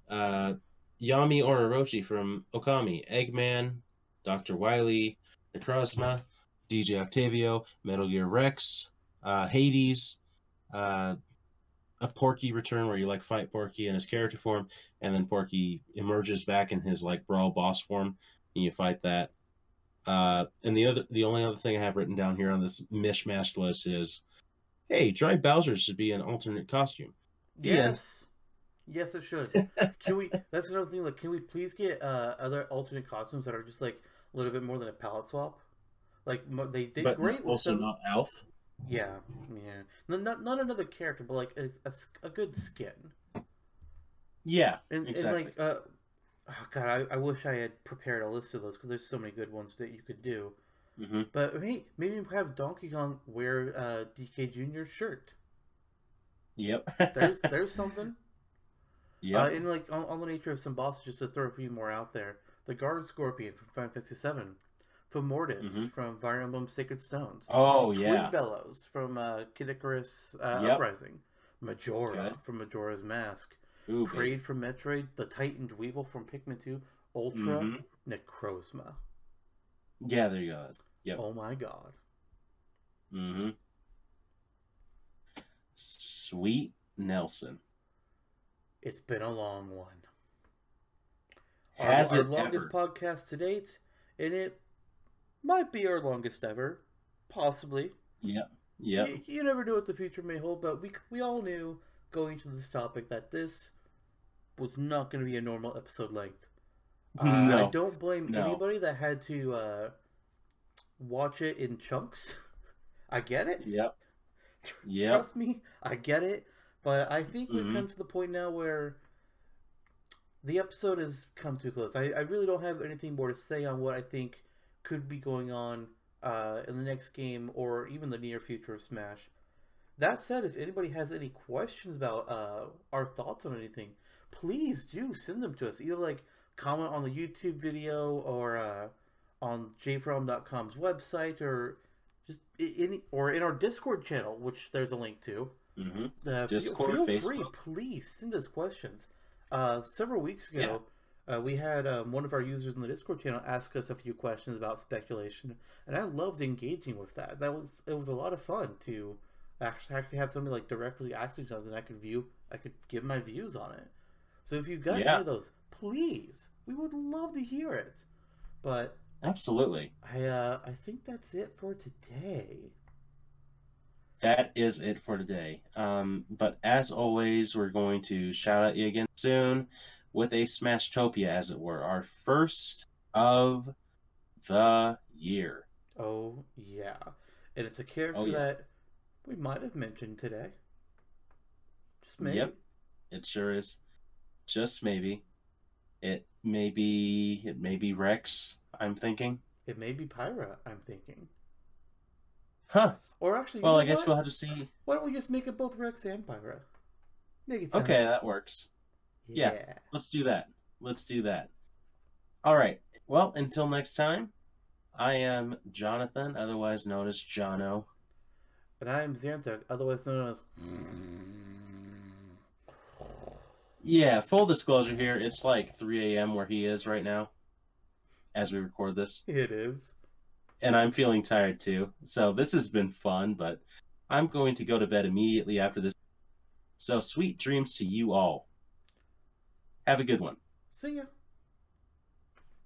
Uh, Yami Orochi from Okami. Eggman. Dr. Wily. Necrozma. DJ Octavio. Metal Gear Rex. Uh, Hades. Uh, a Porky return where you like fight Porky in his character form, and then Porky emerges back in his like brawl boss form, and you fight that. Uh, and the other, the only other thing I have written down here on this mishmashed list is, hey, Dry Bowser should be an alternate costume. The end. Yes. Yes, it should. Can we? That's another thing. Like, can we please get uh, other alternate costumes that are just like a little bit more than a palette swap? Like they did but great with also some. not Alf. Yeah, yeah. No, not not another character, but like a good skin. Yeah, And, exactly. and like, uh, oh god, I, I wish I had prepared a list of those because there's so many good ones that you could do. hmm But hey, maybe have Donkey Kong wear uh, DK Jr.'s shirt. Yep. There's there's something. yep. Uh, and like on, on the nature of some bosses, just to throw a few more out there, the Guard Scorpion from Final Fantasy VII, Fomortiis Mhm. from Fire Emblem Sacred Stones, oh Twin yeah. Bellows from uh, Kid Icarus uh, Yep. Uprising, Majora from Majora's Mask, Ooh. Kraid from Metroid, the Titan Dweevil from Pikmin 2, Ultra, Mhm. Necrozma. Yeah, there you go. Yep. Oh my god. Mm-hmm. Sweet Nelson. It's been a long one. Has our, our longest ever? podcast to date, and it might be our longest ever, possibly. Yeah, Yep. You, you never know what the future may hold, but we we all knew going to this topic that this was not going to be a normal episode length. Uh, I don't blame No. anybody that had to uh, watch it in chunks. I get it. Yep. Yep. Trust me, I get it. But I think we've Mhm. come to the point now where the episode has come too close. I, I really don't have anything more to say on what I think could be going on uh, in the next game or even the near future of Smash. That said, if anybody has any questions about uh, our thoughts on anything, please do send them to us. Either like comment on the YouTube video or uh, on jfrom.com's website or just any or in our Discord channel, which there's a link to. Mm-hmm. Uh, feel- Discord, feel free, please send us questions. Uh, several weeks ago, uh, we had um, one of our users in the Discord channel ask us a few questions about speculation, and I loved engaging with that. That was it was a lot of fun to actually actually have somebody like directly asking us, and I could view, I could give my views on it. So if you've got Yeah. any of those, please, we would love to hear it. But Absolutely. I uh, I think that's it for today. That is it for today. Um, but as always, we're going to shout at you again soon with a Smashtopia, as it were, our first of the year. Oh yeah, and it's a character Oh, yeah. that we might have mentioned today. Just maybe. Yep. It sure is. Just maybe. It may be it may be Rex, I'm thinking. It may be Pyra. I'm thinking. Huh. Or actually, Well, I guess what? we'll have to see. Why don't we just make it both Rex and Pyra? Make it sound Okay, that works. yeah. Yeah. Let's do that. Let's do that. All right. Well, until next time, I am Jonathan, otherwise known as Jono. And I am Xantok, otherwise known as. Yeah, full disclosure here, it's like 3 a.m. where he is right now as we record this. It is. And I'm feeling tired too. So this has been fun, but I'm going to go to bed immediately after this. So sweet dreams to you all. Have a good one. See ya.